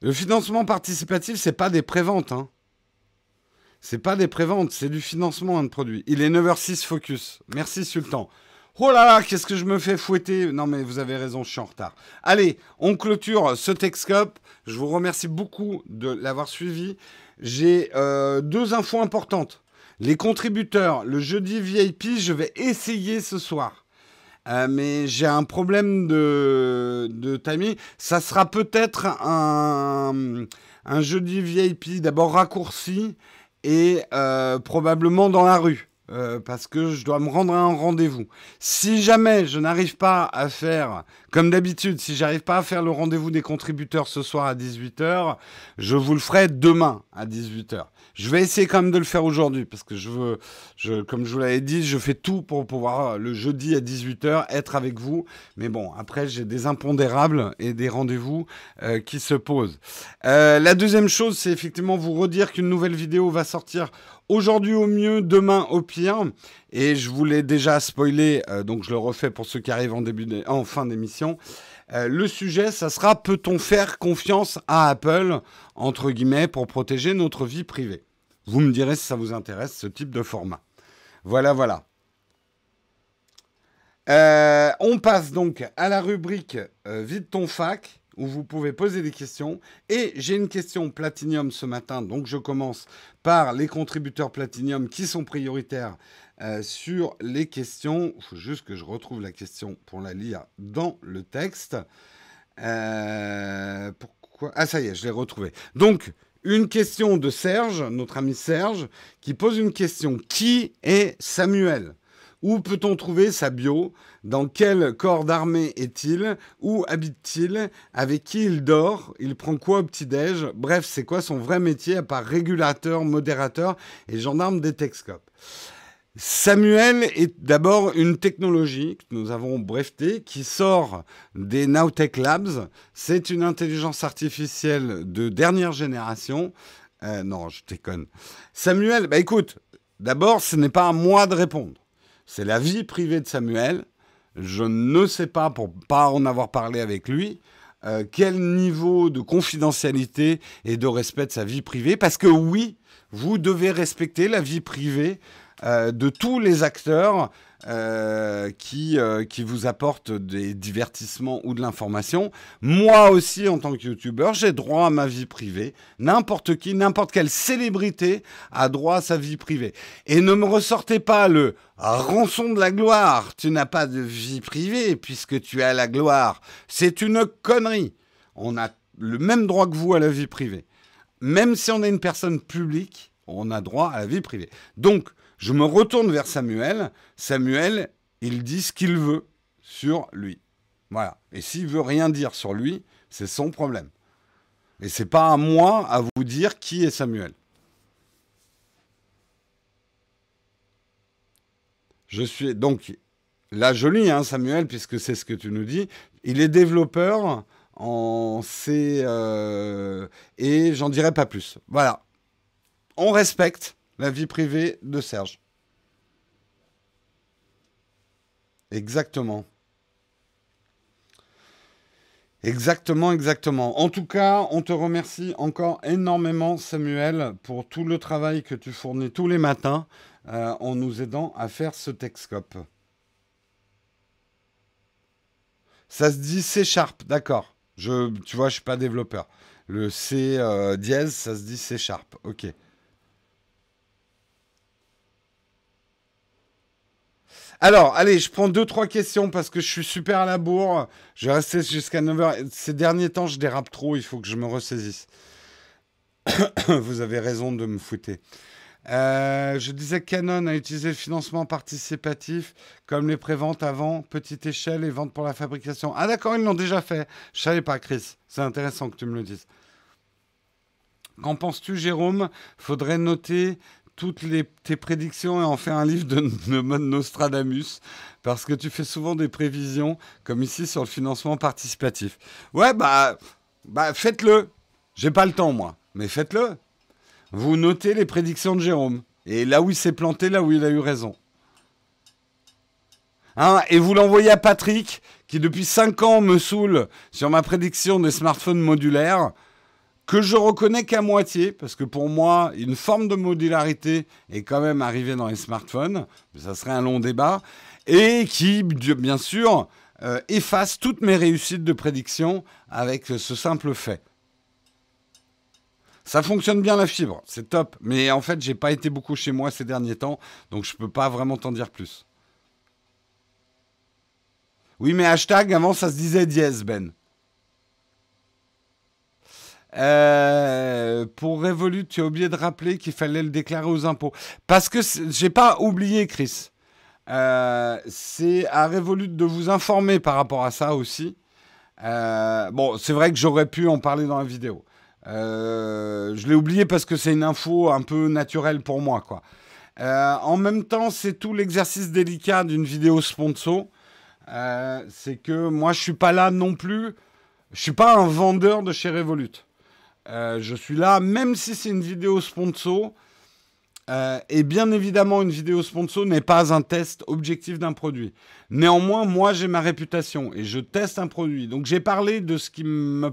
Le financement participatif, c'est pas des préventes. Hein. C'est pas des préventes, c'est du financement de produit. Il est 9h06 focus. Merci Sultan. Oh là là, qu'est-ce que je me fais fouetter Non mais vous avez raison, je suis en retard. Allez, on clôture ce Texcope. Je vous remercie beaucoup de l'avoir suivi. J'ai euh, deux infos importantes. Les contributeurs, le jeudi VIP, je vais essayer ce soir. Euh, mais j'ai un problème de, timing. Ça sera peut-être un, un jeudi VIP d'abord raccourci et euh, probablement dans la rue. Euh, parce que je dois me rendre à un rendez-vous. Si jamais je n'arrive pas à faire, comme d'habitude, si j'arrive pas à faire le rendez-vous des contributeurs ce soir à 18h, je vous le ferai demain à 18h. Je vais essayer quand même de le faire aujourd'hui parce que je veux, comme je vous l'avais dit, je fais tout pour pouvoir le jeudi à 18h être avec vous. Mais bon, après, j'ai des impondérables et des rendez-vous euh, qui se posent. Euh, la deuxième chose, c'est effectivement vous redire qu'une nouvelle vidéo va sortir aujourd'hui au mieux, demain au pire. Et je vous l'ai déjà spoilé, euh, donc je le refais pour ceux qui arrivent en, début en fin d'émission. Euh, le sujet, ça sera peut-on faire confiance à Apple, entre guillemets, pour protéger notre vie privée? Vous me direz si ça vous intéresse, ce type de format. Voilà, voilà. Euh, on passe donc à la rubrique euh, Vide ton fac, où vous pouvez poser des questions. Et j'ai une question Platinium ce matin, donc je commence par les contributeurs Platinium qui sont prioritaires euh, sur les questions. Il faut juste que je retrouve la question pour la lire dans le texte. Euh, pourquoi? Ah, ça y est, je l'ai retrouvé. Donc, une question de Serge, notre ami Serge, qui pose une question. Qui est Samuel? Où peut-on trouver sa bio? Dans quel corps d'armée est-il? Où habite-t-il? Avec qui il dort? Il prend quoi au petit-déj? Bref, c'est quoi son vrai métier à part régulateur, modérateur et gendarme des Texcopes? Samuel est d'abord une technologie que nous avons brevetée qui sort des Nowtech Labs. C'est une intelligence artificielle de dernière génération. Euh, non, je déconne. Samuel, bah écoute, d'abord, ce n'est pas à moi de répondre. C'est la vie privée de Samuel. Je ne sais pas, pour pas en avoir parlé avec lui, euh, quel niveau de confidentialité et de respect de sa vie privée. Parce que oui, vous devez respecter la vie privée euh, de tous les acteurs euh, qui, euh, qui vous apportent des divertissements ou de l'information. Moi aussi, en tant que youtubeur, j'ai droit à ma vie privée. N'importe qui, n'importe quelle célébrité a droit à sa vie privée. Et ne me ressortez pas le rançon de la gloire. Tu n'as pas de vie privée puisque tu as la gloire. C'est une connerie. On a le même droit que vous à la vie privée. Même si on est une personne publique, on a droit à la vie privée. Donc, je me retourne vers Samuel. Samuel, il dit ce qu'il veut sur lui. Voilà. Et s'il veut rien dire sur lui, c'est son problème. Et c'est pas à moi à vous dire qui est Samuel. Je suis donc là joli, hein, Samuel, puisque c'est ce que tu nous dis. Il est développeur en C euh, et j'en dirai pas plus. Voilà. On respecte la vie privée de Serge. Exactement. Exactement, exactement. En tout cas, on te remercie encore énormément, Samuel, pour tout le travail que tu fournis tous les matins euh, en nous aidant à faire ce Texcope. Ça se dit C Sharp, d'accord. Je, tu vois, je suis pas développeur. Le C euh, ça se dit C Sharp. Ok. Alors, allez, je prends deux, trois questions parce que je suis super à la bourre. Je vais rester jusqu'à 9h. Ces derniers temps, je dérape trop, il faut que je me ressaisisse. <coughs> Vous avez raison de me fouetter. Euh, je disais Canon a utilisé le financement participatif comme les préventes avant, petite échelle et vente pour la fabrication. Ah d'accord, ils l'ont déjà fait. Je savais pas, Chris. C'est intéressant que tu me le dises. Qu'en penses-tu, Jérôme? Faudrait noter toutes tes prédictions et en faire un livre de, <laughs> de Nostradamus, parce que tu fais souvent des prévisions, comme ici sur le financement participatif. Ouais, bah, bah faites-le. J'ai pas le temps, moi, mais faites-le. Vous notez les prédictions de Jérôme. Et là où il s'est planté, là où il a eu raison. Hein, et vous l'envoyez à Patrick, qui depuis 5 ans me saoule sur ma prédiction des smartphones modulaires, que je reconnais qu'à moitié, parce que pour moi, une forme de modularité est quand même arrivée dans les smartphones, mais ça serait un long débat, et qui, bien sûr, euh, efface toutes mes réussites de prédiction avec ce simple fait. Ça fonctionne bien la fibre, c'est top. Mais en fait, j'ai pas été beaucoup chez moi ces derniers temps, donc je peux pas vraiment t'en dire plus. Oui, mais hashtag, avant ça se disait dièse, Ben. Euh, pour Revolut, tu as oublié de rappeler qu'il fallait le déclarer aux impôts. Parce que j'ai pas oublié, Chris. Euh, c'est à Revolut de vous informer par rapport à ça aussi. Euh, bon, c'est vrai que j'aurais pu en parler dans la vidéo. Je l'ai oublié parce que c'est une info un peu naturelle pour moi, quoi. En même temps, c'est tout l'exercice délicat d'une vidéo sponsor. C'est que moi, je suis pas là non plus. Je suis pas un vendeur de chez Revolut. Je suis là, même si c'est une vidéo sponsor. et bien évidemment, une vidéo sponsor n'est pas un test objectif d'un produit. Néanmoins, moi, j'ai ma réputation et je teste un produit. Donc, j'ai parlé de ce qui me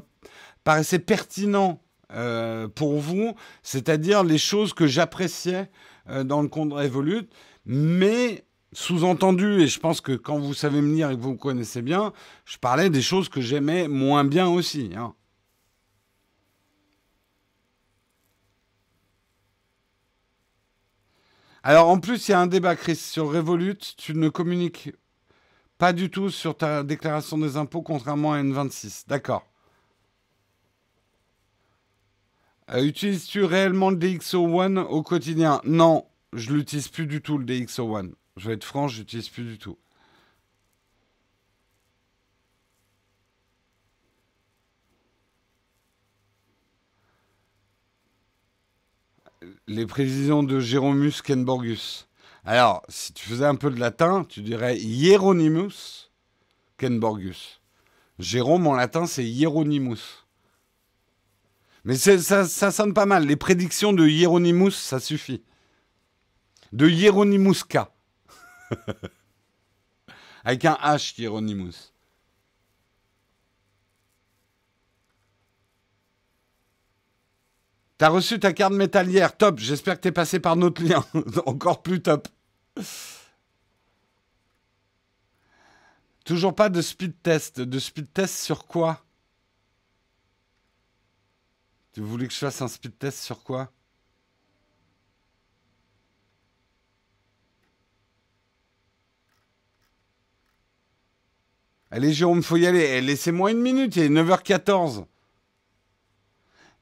paraissait pertinent euh, pour vous, c'est-à-dire les choses que j'appréciais euh, dans le compte Revolut, mais sous-entendu, et je pense que quand vous savez me lire et que vous me connaissez bien, je parlais des choses que j'aimais moins bien aussi. Hein. Alors en plus, il y a un débat, Chris, sur Revolut. Tu ne communiques pas du tout sur ta déclaration des impôts, contrairement à N26. D'accord. Euh, utilises-tu réellement le DxO One au quotidien? Non, je l'utilise plus du tout le DxO One. Je vais être franc, je l'utilise plus du tout. Les prévisions de Jérômus Kenborgus. Alors, si tu faisais un peu de latin, tu dirais Hieronymus Kenborgus. Jérôme en latin, c'est Hieronymus. Mais ça, ça sonne pas mal. Les prédictions de Hieronymus, ça suffit. De Hieronymus K. <laughs> Avec un H, Hieronymus. T'as reçu ta carte métallière, top. J'espère que t'es passé par notre lien, <laughs> encore plus top. Toujours pas de speed test. De speed test sur quoi? Tu voulais que je fasse un speed test sur quoi? Allez Jérôme, faut y aller. Eh, laissez-moi une minute, il est 9h14.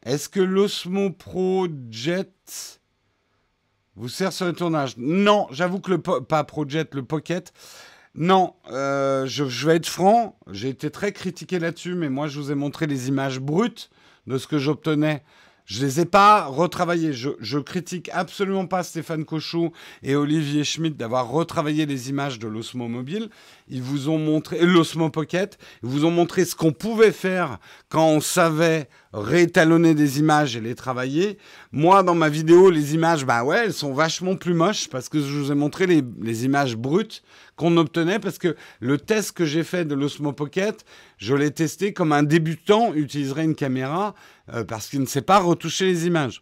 Est-ce que l'Osmo Pro Jet vous sert sur le tournage? Non, j'avoue que le pas Pro Jet, le Pocket. Non, euh, je, vais être franc, j'ai été très critiqué là-dessus, mais moi je vous ai montré les images brutes de ce que j'obtenais. Je les ai pas retravaillés. Je, je critique absolument pas Stéphane Cochou et Olivier Schmitt d'avoir retravaillé les images de l'Osmo Mobile. Ils vous ont montré l'Osmo Pocket. Ils vous ont montré ce qu'on pouvait faire quand on savait réétalonner des images et les travailler. Moi, dans ma vidéo, les images, bah ouais, elles sont vachement plus moches parce que je vous ai montré les images brutes qu'on obtenait parce que le test que j'ai fait de l'Osmo Pocket, je l'ai testé comme un débutant utiliserait une caméra euh, parce qu'il ne sait pas retoucher les images.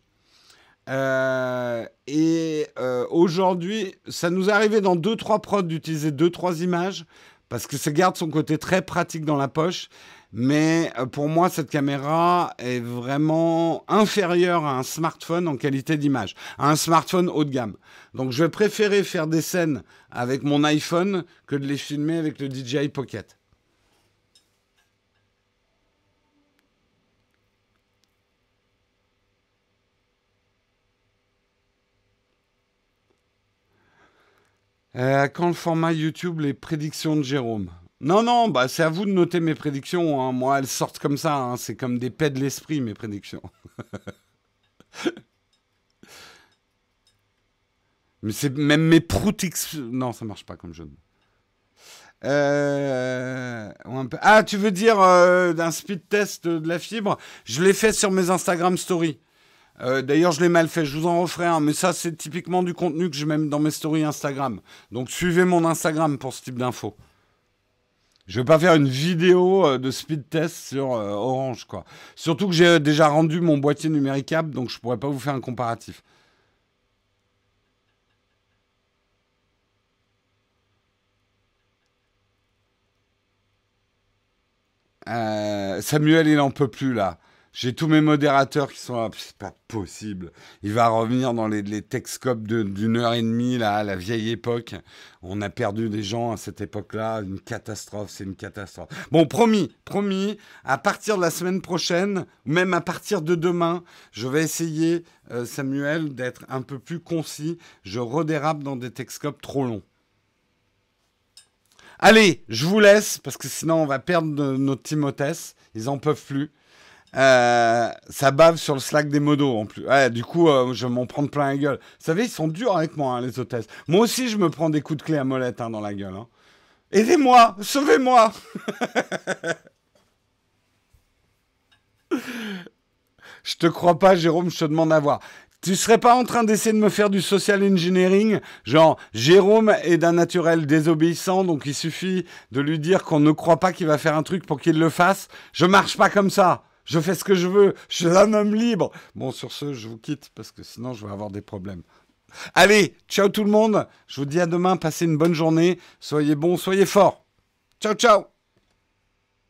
Euh, et euh, aujourd'hui, ça nous est arrivé dans 2-3 prods d'utiliser 2-3 images parce que ça garde son côté très pratique dans la poche. Mais euh, pour moi, cette caméra est vraiment inférieure à un smartphone en qualité d'image, à un smartphone haut de gamme. Donc je vais préférer faire des scènes avec mon iPhone que de les filmer avec le DJI Pocket. Euh, quand le format YouTube, les prédictions de Jérôme? Non, non, bah, c'est à vous de noter mes prédictions. Hein. Moi, elles sortent comme ça. Hein. C'est comme des pets de l'esprit, mes prédictions. <laughs> Mais c'est même mes proutix. Non, ça marche pas comme jeu. Euh, ah, tu veux dire euh, d'un speed test de la fibre? Je l'ai fait sur mes Instagram stories. Euh, d'ailleurs, je l'ai mal fait, je vous en referai un, mais ça, c'est typiquement du contenu que je mets dans mes stories Instagram. Donc, suivez mon Instagram pour ce type d'infos. Je vais pas faire une vidéo de speed test sur Orange, quoi. Surtout que j'ai déjà rendu mon boîtier numéricable, donc je pourrais pas vous faire un comparatif. Euh, Samuel, il en peut plus là. J'ai tous mes modérateurs qui sont là. C'est pas possible. Il va revenir dans les, les Texcopes d'une heure et demie, là, à la vieille époque. On a perdu des gens à cette époque-là. Une catastrophe, c'est une catastrophe. Bon, promis, promis, à partir de la semaine prochaine, même à partir de demain, je vais essayer, euh, Samuel, d'être un peu plus concis. Je redérape dans des Texcopes trop longs. Allez, je vous laisse parce que sinon on va perdre notre Timothée. Ils en peuvent plus. Euh, ça bave sur le Slack des modos en plus. du coup, euh, je m'en prendre plein la gueule. Vous savez, ils sont durs avec moi, hein, les hôtesses. Moi aussi, je me prends des coups de clé à molette hein, dans la gueule. Hein. Aidez-moi, sauvez-moi. <laughs> je te crois pas, Jérôme, je te demande à voir. Tu serais pas en train d'essayer de me faire du social engineering? Genre, Jérôme est d'un naturel désobéissant, donc il suffit de lui dire qu'on ne croit pas qu'il va faire un truc pour qu'il le fasse. Je marche pas comme ça. Je fais ce que je veux. Je suis un homme libre. Bon, sur ce, je vous quitte parce que sinon je vais avoir des problèmes. Allez, ciao tout le monde. Je vous dis à demain. Passez une bonne journée. Soyez bons, soyez forts. Ciao, ciao.